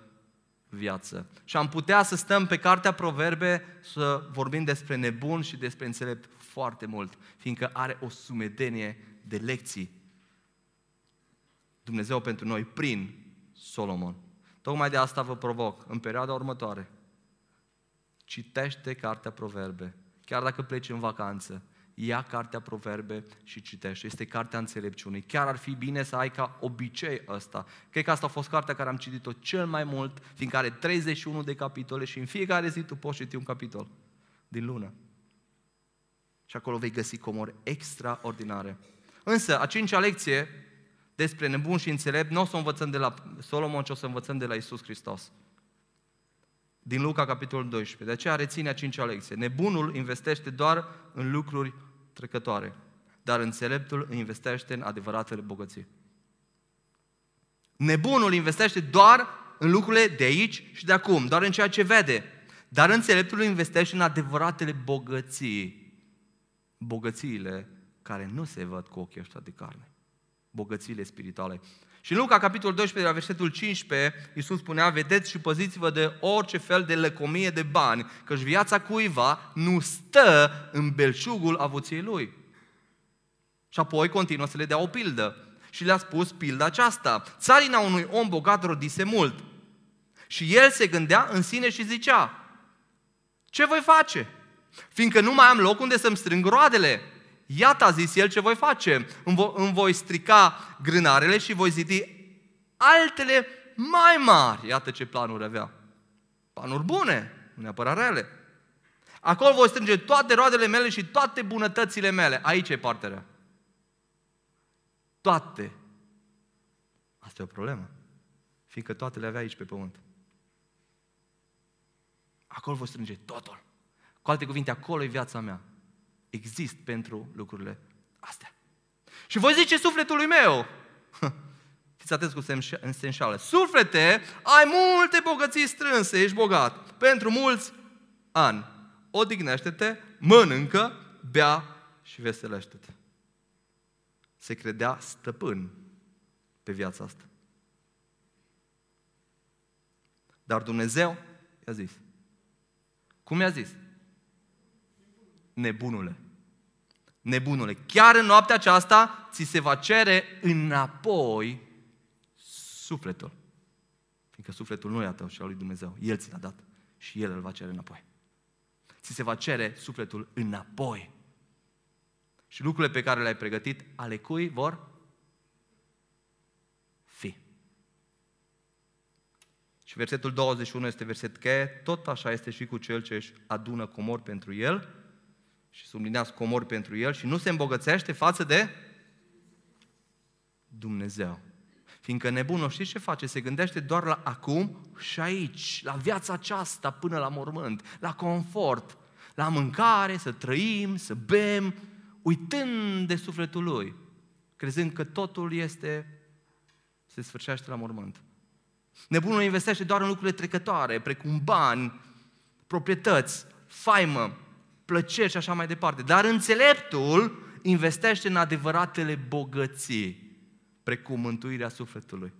viață. Și am putea să stăm pe cartea Proverbe să vorbim despre nebun și despre înțelept foarte mult, fiindcă are o sumedenie de lecții. Dumnezeu pentru noi prin Solomon. Tocmai de asta vă provoc, în perioada următoare, citește cartea Proverbe, chiar dacă pleci în vacanță, ia cartea Proverbe și citește. Este cartea înțelepciunii. Chiar ar fi bine să ai ca obicei ăsta. Cred că asta a fost cartea care am citit-o cel mai mult, fiindcă are 31 de capitole și în fiecare zi tu poți citi un capitol din lună. Și acolo vei găsi comori extraordinare. Însă, a cincea lecție despre nebun și înțelept nu o să o învățăm de la Solomon, ci o să învățăm de la Isus Hristos. Din Luca, capitolul 12. De aceea reține a cincea lecție. Nebunul investește doar în lucruri trecătoare, dar înțeleptul investește în adevăratele bogății. Nebunul investește doar în lucrurile de aici și de acum, doar în ceea ce vede. Dar înțeleptul investește în adevăratele bogății. Bogățiile care nu se văd cu ochii ăștia de carne. Bogățiile spirituale. Și în Luca, capitolul 12, la versetul 15, Iisus spunea, vedeți și păziți-vă de orice fel de lăcomie de bani, căci viața cuiva nu stă în belșugul avuției lui. Și apoi continuă să le dea o pildă. Și le-a spus pilda aceasta. Țarina unui om bogat rodise mult. Și el se gândea în sine și zicea, ce voi face? Fiindcă nu mai am loc unde să-mi strâng roadele. Iată a zis el ce voi face. Îmi voi, îmi voi strica grânarele și voi zidi altele mai mari. Iată ce planuri avea. Planuri bune, nu neapărat rele. Acolo voi strânge toate roadele mele și toate bunătățile mele. Aici e partea rea. Toate. Asta e o problemă. Fiindcă toate le avea aici pe pământ. Acolo voi strânge totul. Cu alte cuvinte, acolo e viața mea. Exist pentru lucrurile astea. Și voi zice sufletului meu, <laughs> fiți atenți cu senșală, suflete, ai multe bogății strânse, ești bogat, pentru mulți ani. Odihnește-te, mănâncă, bea și veselește-te. Se credea stăpân pe viața asta. Dar Dumnezeu i-a zis. Cum i-a zis? Nebunule. Nebunule. Chiar în noaptea aceasta ți se va cere înapoi sufletul. Fiindcă sufletul nu e a tău și al lui Dumnezeu. El ți l-a dat și El îl va cere înapoi. Ți se va cere sufletul înapoi. Și lucrurile pe care le-ai pregătit, ale cui vor fi. Și versetul 21 este verset cheie, tot așa este și cu cel ce își adună comori pentru el și sublinează comori pentru el și nu se îmbogățește față de Dumnezeu. Fiindcă nebunul, știți ce face? Se gândește doar la acum și aici, la viața aceasta până la mormânt, la confort, la mâncare, să trăim, să bem, uitând de sufletul lui, crezând că totul este, se sfârșește la mormânt. Nebunul investește doar în lucrurile trecătoare, precum bani, proprietăți, faimă, plăceri și așa mai departe. Dar înțeleptul investește în adevăratele bogății, precum mântuirea sufletului,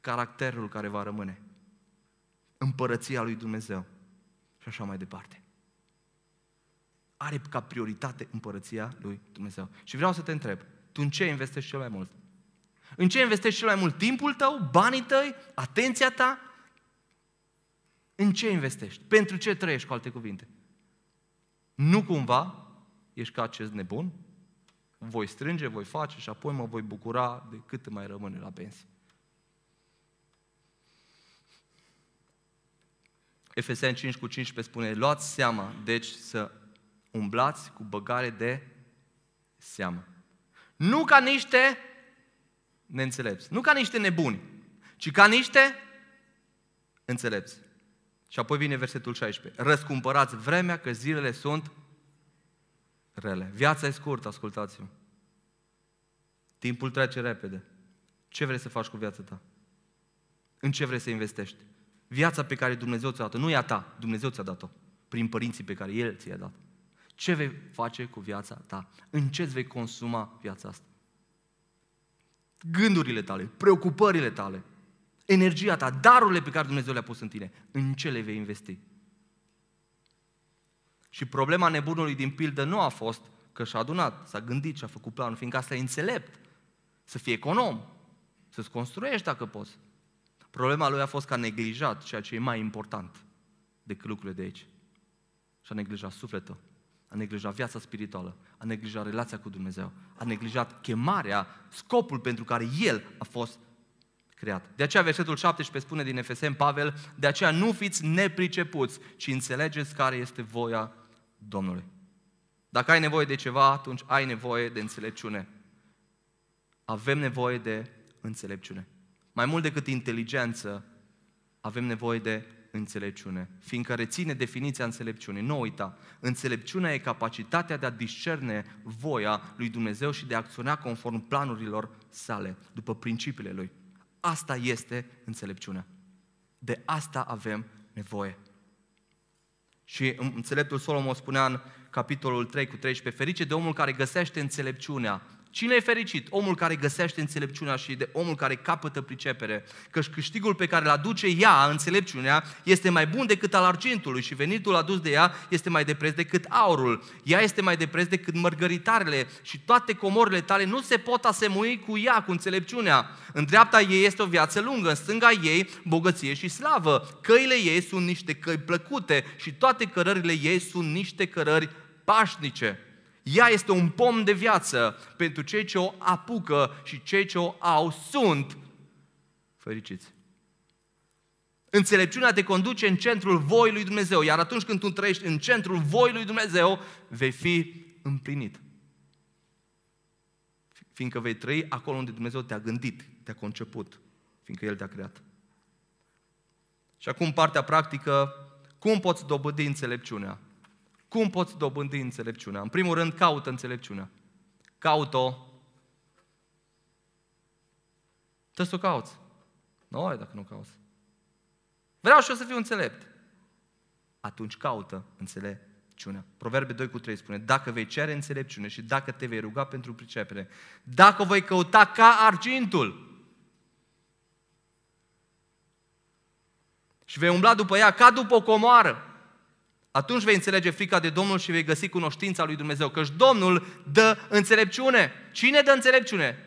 caracterul care va rămâne, împărăția lui Dumnezeu și așa mai departe. Are ca prioritate împărăția lui Dumnezeu. Și vreau să te întreb, tu în ce investești cel mai mult? În ce investești cel mai mult? Timpul tău, banii tăi, atenția ta? În ce investești? Pentru ce trăiești, cu alte cuvinte? Nu cumva ești ca acest nebun? Voi strânge, voi face și apoi mă voi bucura de cât mai rămâne la pensie. Efeseni 5 cu 15 spune, luați seama, deci să umblați cu băgare de seamă. Nu ca niște neînțelepți. Nu ca niște nebuni, ci ca niște înțelepți. Și apoi vine versetul 16. Răscumpărați vremea că zilele sunt rele. Viața e scurtă, ascultați-mă. Timpul trece repede. Ce vrei să faci cu viața ta? În ce vrei să investești? Viața pe care Dumnezeu ți-a dat-o, nu e a ta, Dumnezeu ți-a dat-o, prin părinții pe care El ți-a dat. Ce vei face cu viața ta? În ce îți vei consuma viața asta? gândurile tale, preocupările tale, energia ta, darurile pe care Dumnezeu le-a pus în tine, în ce le vei investi? Și problema nebunului din pildă nu a fost că și-a adunat, s-a gândit și a făcut planul, fiindcă asta e înțelept, să fie econom, să-ți construiești dacă poți. Problema lui a fost că a neglijat ceea ce e mai important decât lucrurile de aici. Și a neglijat sufletul a neglijat viața spirituală, a neglijat relația cu Dumnezeu, a neglijat chemarea, scopul pentru care El a fost creat. De aceea versetul 17 spune din Efesem Pavel, de aceea nu fiți nepricepuți, ci înțelegeți care este voia Domnului. Dacă ai nevoie de ceva, atunci ai nevoie de înțelepciune. Avem nevoie de înțelepciune. Mai mult decât inteligență, avem nevoie de înțelepciune, fiindcă reține definiția înțelepciunii. Nu uita, înțelepciunea e capacitatea de a discerne voia lui Dumnezeu și de a acționa conform planurilor sale, după principiile lui. Asta este înțelepciunea. De asta avem nevoie. Și înțeleptul Solomon spunea în capitolul 3 cu 13, ferice de omul care găsește înțelepciunea Cine e fericit? Omul care găsește înțelepciunea și de omul care capătă pricepere. Căci câștigul pe care îl aduce ea, înțelepciunea, este mai bun decât al argintului și venitul adus de ea este mai de preț decât aurul. Ea este mai de preț decât mărgăritarele și toate comorile tale nu se pot asemui cu ea, cu înțelepciunea. În dreapta ei este o viață lungă, în stânga ei bogăție și slavă. Căile ei sunt niște căi plăcute și toate cărările ei sunt niște cărări pașnice. Ea este un pom de viață pentru cei ce o apucă și cei ce o au sunt fericiți. Înțelepciunea te conduce în centrul voii lui Dumnezeu, iar atunci când tu trăiești în centrul voii lui Dumnezeu, vei fi împlinit. Fiindcă vei trăi acolo unde Dumnezeu te-a gândit, te-a conceput, fiindcă El te-a creat. Și acum partea practică, cum poți dobândi înțelepciunea? Cum poți dobândi înțelepciunea? În primul rând, caută înțelepciunea. Caut-o. Trebuie să o cauți. Nu ai dacă nu cauți. Vreau și eu să fiu înțelept. Atunci caută înțelepciunea. Proverbe 2 cu 3 spune, dacă vei cere înțelepciune și dacă te vei ruga pentru pricepere, dacă voi căuta ca argintul și vei umbla după ea ca după o comoară, atunci vei înțelege frica de Domnul și vei găsi cunoștința lui Dumnezeu. Căci Domnul dă înțelepciune. Cine dă înțelepciune?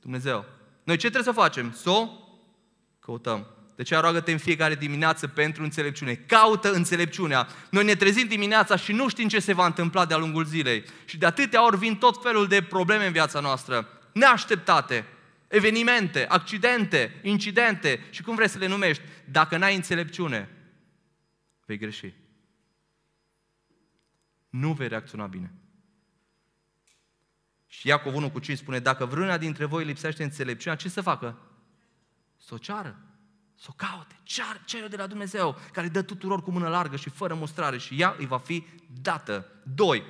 Dumnezeu. Noi ce trebuie să facem? Să o căutăm. De ce roagă-te în fiecare dimineață pentru înțelepciune. Caută înțelepciunea. Noi ne trezim dimineața și nu știm ce se va întâmpla de-a lungul zilei. Și de atâtea ori vin tot felul de probleme în viața noastră. Neașteptate. Evenimente, accidente, incidente și cum vrei să le numești. Dacă n-ai înțelepciune, vei greși. Nu vei reacționa bine. Și Iacov 1 cu 5 spune, dacă vreuna dintre voi lipsește înțelepciunea, ce să facă? Să o ceară. Să o caute, cer, cer de la Dumnezeu, care dă tuturor cu mână largă și fără mustrare și ea îi va fi dată. Doi,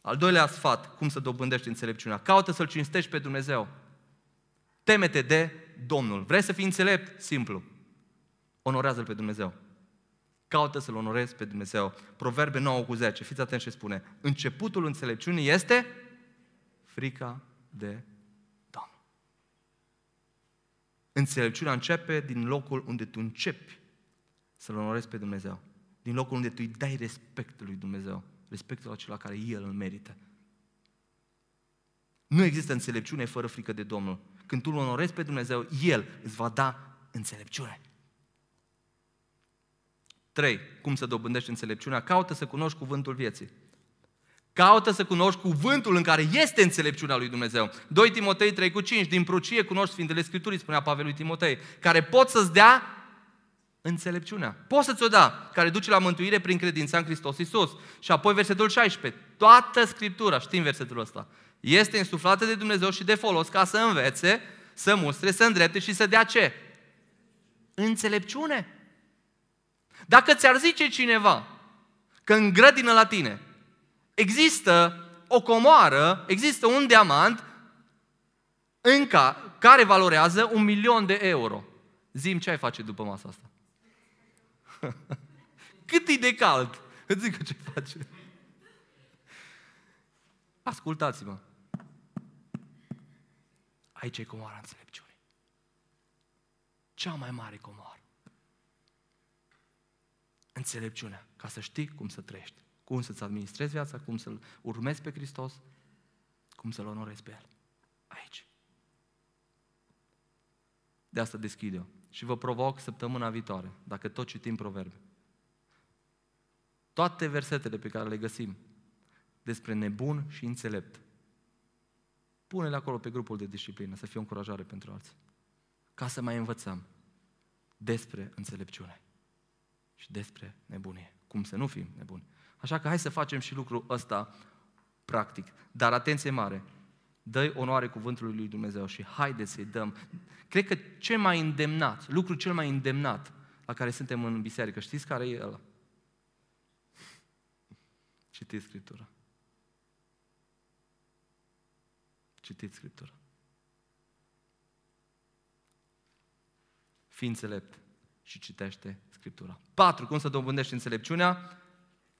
al doilea sfat, cum să dobândești înțelepciunea. Caută să-L cinstești pe Dumnezeu. Temete de Domnul. Vrei să fii înțelept? Simplu. Onorează-L pe Dumnezeu. Caută să-L onorezi pe Dumnezeu. Proverbe 9 cu 10. Fiți atenți ce spune. Începutul înțelepciunii este frica de Înțelepciunea începe din locul unde tu începi să-L onorezi pe Dumnezeu. Din locul unde tu îi dai respect lui Dumnezeu. Respectul acela care El îl merită. Nu există înțelepciune fără frică de Domnul. Când tu îl onorezi pe Dumnezeu, El îți va da înțelepciune. 3. Cum să dobândești înțelepciunea? Caută să cunoști cuvântul vieții. Caută să cunoști cuvântul în care este înțelepciunea lui Dumnezeu. 2 Timotei 3 cu 5, din prucie cunoști Sfintele Scripturii, spunea Pavel lui Timotei, care pot să-ți dea înțelepciunea. Poți să ți-o da, care duce la mântuire prin credința în Hristos Isus. Și apoi versetul 16, toată Scriptura, știm versetul ăsta, este insuflată de Dumnezeu și de folos ca să învețe, să mustre, să îndrepte și să dea ce? Înțelepciune. Dacă ți-ar zice cineva că în grădină la tine există o comoară, există un diamant în ca, care valorează un milion de euro. Zim ce ai face după masa asta? <laughs> Cât e de cald? Îți zic ce face. Ascultați-mă. Aici e comoara înțelepciunii. Cea mai mare comoară. Înțelepciunea, ca să știi cum să trăiești cum să-ți administrezi viața, cum să-L urmezi pe Hristos, cum să-L onorezi pe El. Aici. De asta deschid eu. Și vă provoc săptămâna viitoare, dacă tot citim proverbe. Toate versetele pe care le găsim despre nebun și înțelept, pune-le acolo pe grupul de disciplină, să fie o încurajare pentru alții. Ca să mai învățăm despre înțelepciune și despre nebunie. Cum să nu fim nebuni. Așa că hai să facem și lucrul ăsta practic. Dar atenție mare, dă onoare cuvântului lui Dumnezeu și haideți să-i dăm. Cred că cel mai îndemnat, lucrul cel mai îndemnat la care suntem în biserică, știți care e ăla? Citiți Scriptura. Citiți Scriptura. Fii înțelept și citește Scriptura. Patru, cum să dobândești înțelepciunea?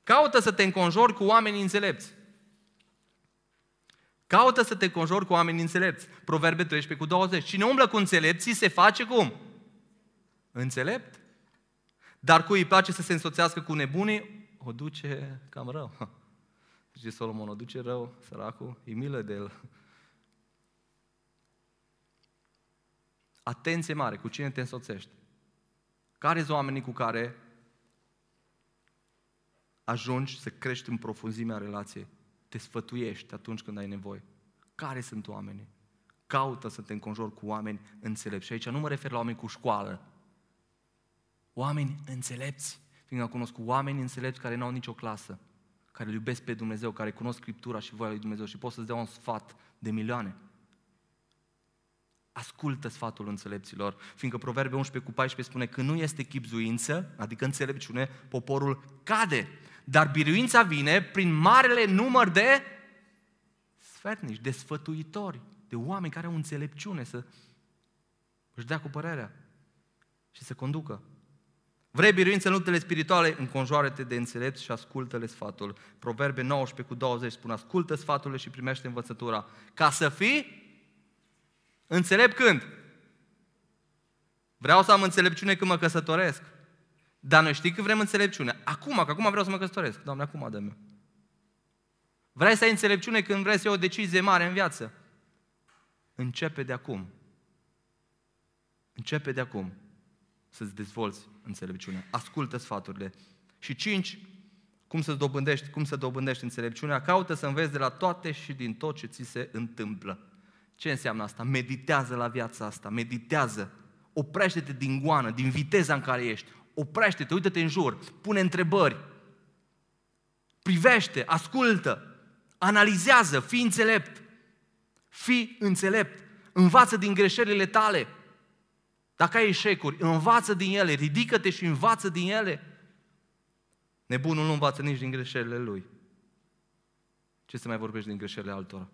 Caută să te înconjori cu oameni înțelepți. Caută să te înconjori cu oameni înțelepți. Proverbe 13 cu 20. Cine umblă cu înțelepții se face cum? Înțelept. Dar cui îi place să se însoțească cu nebunii, o duce cam rău. Zice Solomon, o duce rău, săracul, e milă de el. Atenție mare, cu cine te însoțești? Care sunt oamenii cu care ajungi să crești în profunzimea relației. Te sfătuiești atunci când ai nevoie. Care sunt oamenii? Caută să te înconjori cu oameni înțelepți. Și aici nu mă refer la oameni cu școală. Oameni înțelepți. Fiindcă am cunoscut oameni înțelepți care nu au nicio clasă, care îl iubesc pe Dumnezeu, care cunosc Scriptura și voia lui Dumnezeu și pot să-ți dea un sfat de milioane. Ascultă sfatul înțelepților, fiindcă Proverbe 11 cu 14 spune că nu este chipzuință, adică înțelepciune, poporul cade. Dar biruința vine prin marele număr de sfernici, de sfătuitori, de oameni care au înțelepciune să își dea cu părerea și să conducă. Vrei biruință în luptele spirituale? Înconjoară-te de înțelepți și ascultă-le sfatul. Proverbe 19 cu 20 spune, ascultă sfaturile și primește învățătura. Ca să fii înțelept când? Vreau să am înțelepciune când mă căsătoresc. Dar noi știi că vrem înțelepciune. Acum, că acum vreau să mă căsătoresc. Doamne, acum dă-mi. Vrei să ai înțelepciune când vrei să iei o decizie mare în viață? Începe de acum. Începe de acum să-ți dezvolți înțelepciunea. Ascultă sfaturile. Și cinci, cum să dobândești, cum să dobândești înțelepciunea? Caută să înveți de la toate și din tot ce ți se întâmplă. Ce înseamnă asta? Meditează la viața asta, meditează. Oprește-te din goană, din viteza în care ești. Oprește-te, uită-te în jur, pune întrebări. Privește, ascultă, analizează, fii înțelept. Fii înțelept. Învață din greșelile tale. Dacă ai eșecuri, învață din ele, ridică-te și învață din ele. Nebunul nu învață nici din greșelile lui. Ce să mai vorbești din greșelile altora?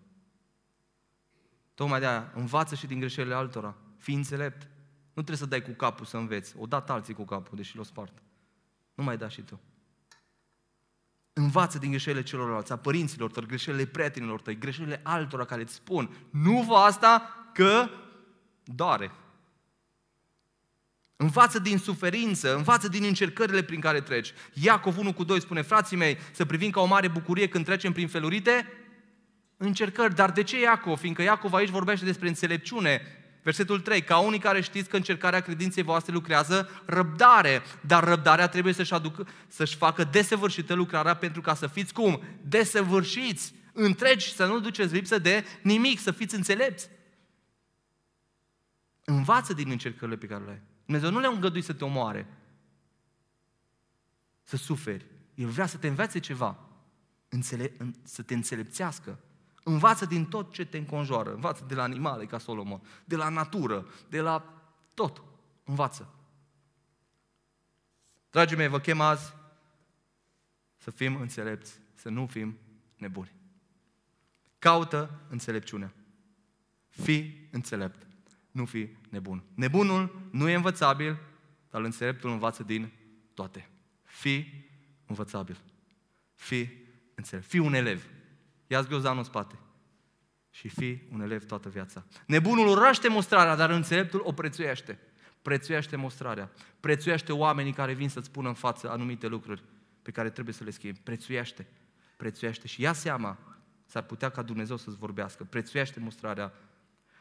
Tocmai de aia, învață și din greșelile altora. Fii înțelept. Nu trebuie să dai cu capul să înveți. O dat alții cu capul, deși l-o spart. Nu mai da și tu. Învață din greșelile celorlalți, a părinților tăi, greșelile prietenilor tăi, greșelile altora care îți spun. Nu vă asta că doare. Învață din suferință, învață din încercările prin care treci. Iacov 1 cu 2 spune, frații mei, să privim ca o mare bucurie când trecem prin felurite încercări. Dar de ce Iacov? Fiindcă Iacov aici vorbește despre înțelepciune. Versetul 3, ca unii care știți că încercarea credinței voastre lucrează răbdare, dar răbdarea trebuie să-și, aducă, să-și facă desăvârșită lucrarea pentru ca să fiți cum? Desăvârșiți, întregi, să nu duceți lipsă de nimic, să fiți înțelepți. Învață din încercările pe care le ai. Dumnezeu nu le-a îngăduit să te omoare, să suferi. El vrea să te învețe ceva, înțele- să te înțelepțească. Învață din tot ce te înconjoară. Învață de la animale, ca Solomon, de la natură, de la tot. Învață. Dragii mei, vă chem azi să fim înțelepți, să nu fim nebuni. Caută înțelepciunea. Fii înțelept, nu fi nebun. Nebunul nu e învățabil, dar înțeleptul învață din toate. Fii învățabil. Fii înțelept. Fii un elev. Ia-ți ghiozdanul în spate și fii un elev toată viața. Nebunul urăște mostrarea, dar înțeleptul o prețuiește. Prețuiește mostrarea. Prețuiește oamenii care vin să-ți spună în față anumite lucruri pe care trebuie să le schimbi. Prețuiește. Prețuiește și ia seama, s-ar putea ca Dumnezeu să-ți vorbească. Prețuiește mostrarea.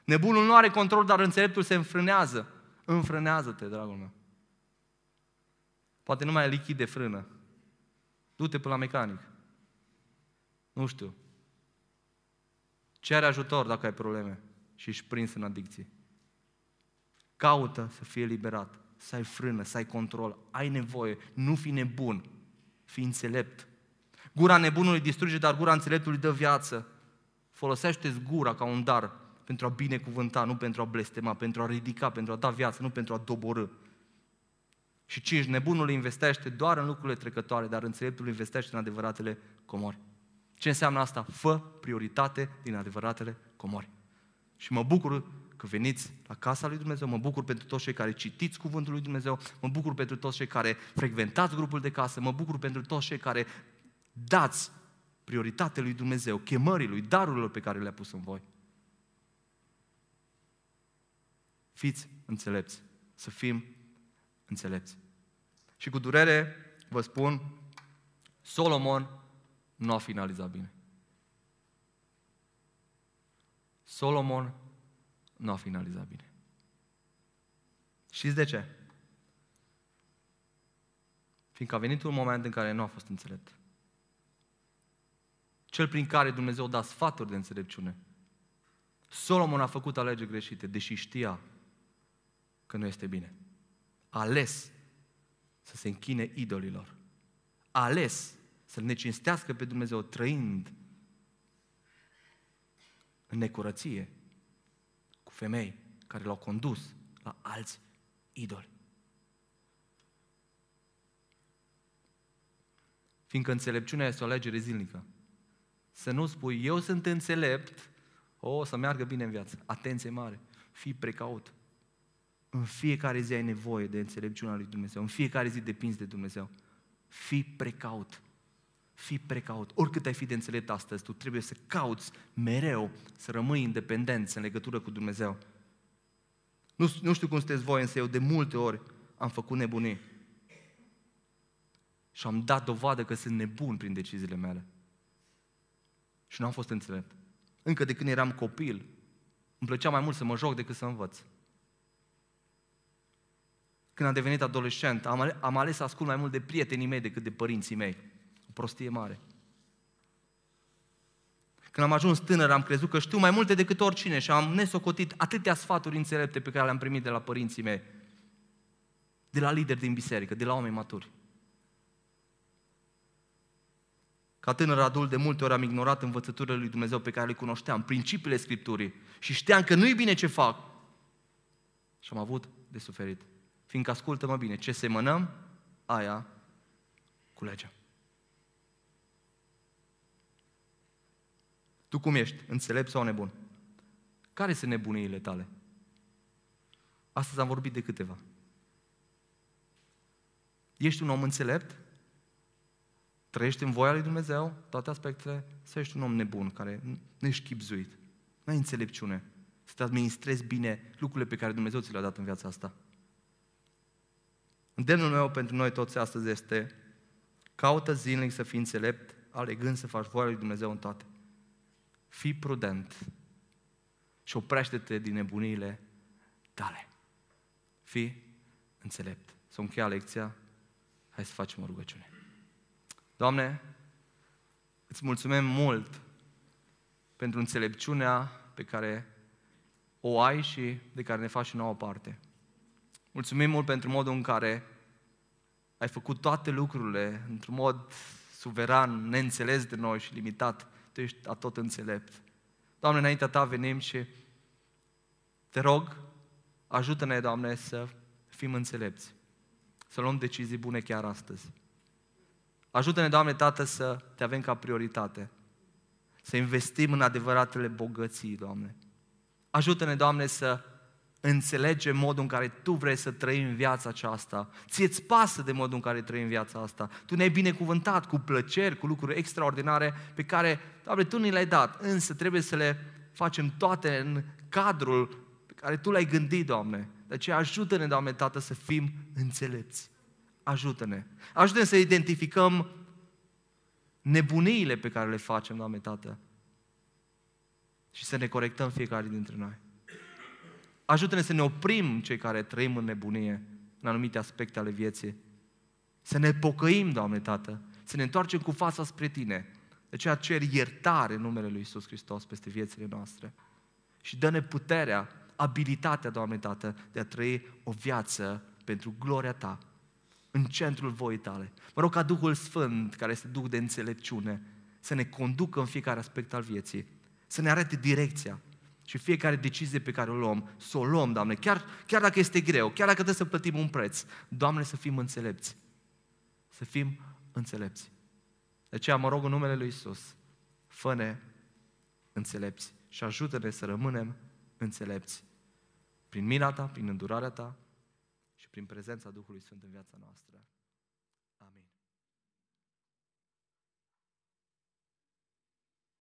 Nebunul nu are control, dar înțeleptul se înfrânează. Înfrânează-te, dragul meu. Poate nu mai ai lichid de frână. Du-te pe la mecanic. Nu știu. Cere ajutor dacă ai probleme și ești prins în adicție. Caută să fie liberat, să ai frână, să ai control, ai nevoie, nu fi nebun, fi înțelept. Gura nebunului distruge, dar gura înțeleptului dă viață. Folosește-ți gura ca un dar pentru a binecuvânta, nu pentru a blestema, pentru a ridica, pentru a da viață, nu pentru a doborâ. Și cinci, nebunul investește doar în lucrurile trecătoare, dar înțeleptul investește în adevăratele comori. Ce înseamnă asta? Fă prioritate din adevăratele comori. Și mă bucur că veniți la casa lui Dumnezeu, mă bucur pentru toți cei care citiți cuvântul lui Dumnezeu, mă bucur pentru toți cei care frecventați grupul de casă, mă bucur pentru toți cei care dați prioritate lui Dumnezeu, chemării lui, darurilor pe care le-a pus în voi. Fiți înțelepți, să fim înțelepți. Și cu durere vă spun, Solomon nu a finalizat bine. Solomon nu a finalizat bine. Știți de ce? Fiindcă a venit un moment în care nu a fost înțelept. cel prin care Dumnezeu da sfaturi de înțelepciune. Solomon a făcut alegeri greșite, deși știa că nu este bine. A ales să se închine idolilor. A ales să-L necinstească pe Dumnezeu trăind în necurăție cu femei care l-au condus la alți idoli. Fiindcă înțelepciunea este o alegere zilnică. Să nu spui, eu sunt înțelept, o, să meargă bine în viață. Atenție mare, fii precaut. În fiecare zi ai nevoie de înțelepciunea lui Dumnezeu. În fiecare zi depinzi de Dumnezeu. Fii precaut. Fii precaut. Oricât ai fi de înțelept astăzi, tu trebuie să cauți mereu să rămâi independent în legătură cu Dumnezeu. Nu, nu știu cum sunteți voi, însă eu de multe ori am făcut nebunii. Și am dat dovadă că sunt nebun prin deciziile mele. Și nu am fost înțelept. Încă de când eram copil, îmi plăcea mai mult să mă joc decât să învăț. Când am devenit adolescent, am ales, am ales să ascult mai mult de prietenii mei decât de părinții mei. O prostie mare. Când am ajuns tânăr, am crezut că știu mai multe decât oricine și am nesocotit atâtea sfaturi înțelepte pe care le-am primit de la părinții mei, de la lideri din biserică, de la oameni maturi. Ca tânăr adult, de multe ori am ignorat învățăturile lui Dumnezeu pe care le cunoșteam, principiile Scripturii și știam că nu-i bine ce fac. Și am avut de suferit. Fiindcă ascultă-mă bine, ce semănăm, aia culegem. Tu cum ești? Înțelept sau nebun? Care sunt nebuniile tale? Astăzi am vorbit de câteva. Ești un om înțelept? Trăiești în voia lui Dumnezeu, toate aspectele, să ești un om nebun, care nu ești chipzuit. Nu ai înțelepciune. Să te administrezi bine lucrurile pe care Dumnezeu ți le-a dat în viața asta. Îndemnul meu pentru noi toți astăzi este caută zilnic să fii înțelept, alegând să faci voia lui Dumnezeu în toate. Fii prudent și oprește-te din nebuniile tale. Fii înțelept. Să încheia lecția, hai să facem o rugăciune. Doamne, îți mulțumim mult pentru înțelepciunea pe care o ai și de care ne faci și nouă parte. Mulțumim mult pentru modul în care ai făcut toate lucrurile într-un mod suveran, neînțeles de noi și limitat. Tu ești tot înțelept. Doamne, înaintea Ta venim și te rog, ajută-ne, Doamne, să fim înțelepți, să luăm decizii bune chiar astăzi. Ajută-ne, Doamne, Tată, să te avem ca prioritate, să investim în adevăratele bogății, Doamne. Ajută-ne, Doamne, să înțelegem modul în care Tu vrei să trăim viața aceasta. Ție-ți pasă de modul în care trăim viața asta. Tu ne-ai binecuvântat cu plăceri, cu lucruri extraordinare pe care, Doamne, Tu ni le-ai dat, însă trebuie să le facem toate în cadrul pe care Tu l-ai gândit, Doamne. De aceea ajută-ne, Doamne, Tată, să fim înțelepți. Ajută-ne. Ajută-ne să identificăm nebuniile pe care le facem, Doamne, Tată. Și să ne corectăm fiecare dintre noi. Ajută-ne să ne oprim cei care trăim în nebunie, în anumite aspecte ale vieții. Să ne pocăim, Doamne Tată, să ne întoarcem cu fața spre Tine. De aceea cer iertare în numele Lui Isus Hristos peste viețile noastre. Și dă-ne puterea, abilitatea, Doamne Tată, de a trăi o viață pentru gloria Ta, în centrul voii Tale. Mă rog ca Duhul Sfânt, care este Duh de înțelepciune, să ne conducă în fiecare aspect al vieții, să ne arate direcția, și fiecare decizie pe care o luăm, să o luăm, Doamne, chiar, chiar dacă este greu, chiar dacă trebuie să plătim un preț, Doamne, să fim înțelepți. Să fim înțelepți. De aceea mă rog în numele Lui Isus, fă-ne înțelepți și ajută-ne să rămânem înțelepți. Prin mila Ta, prin îndurarea Ta și prin prezența Duhului Sfânt în viața noastră. Amin.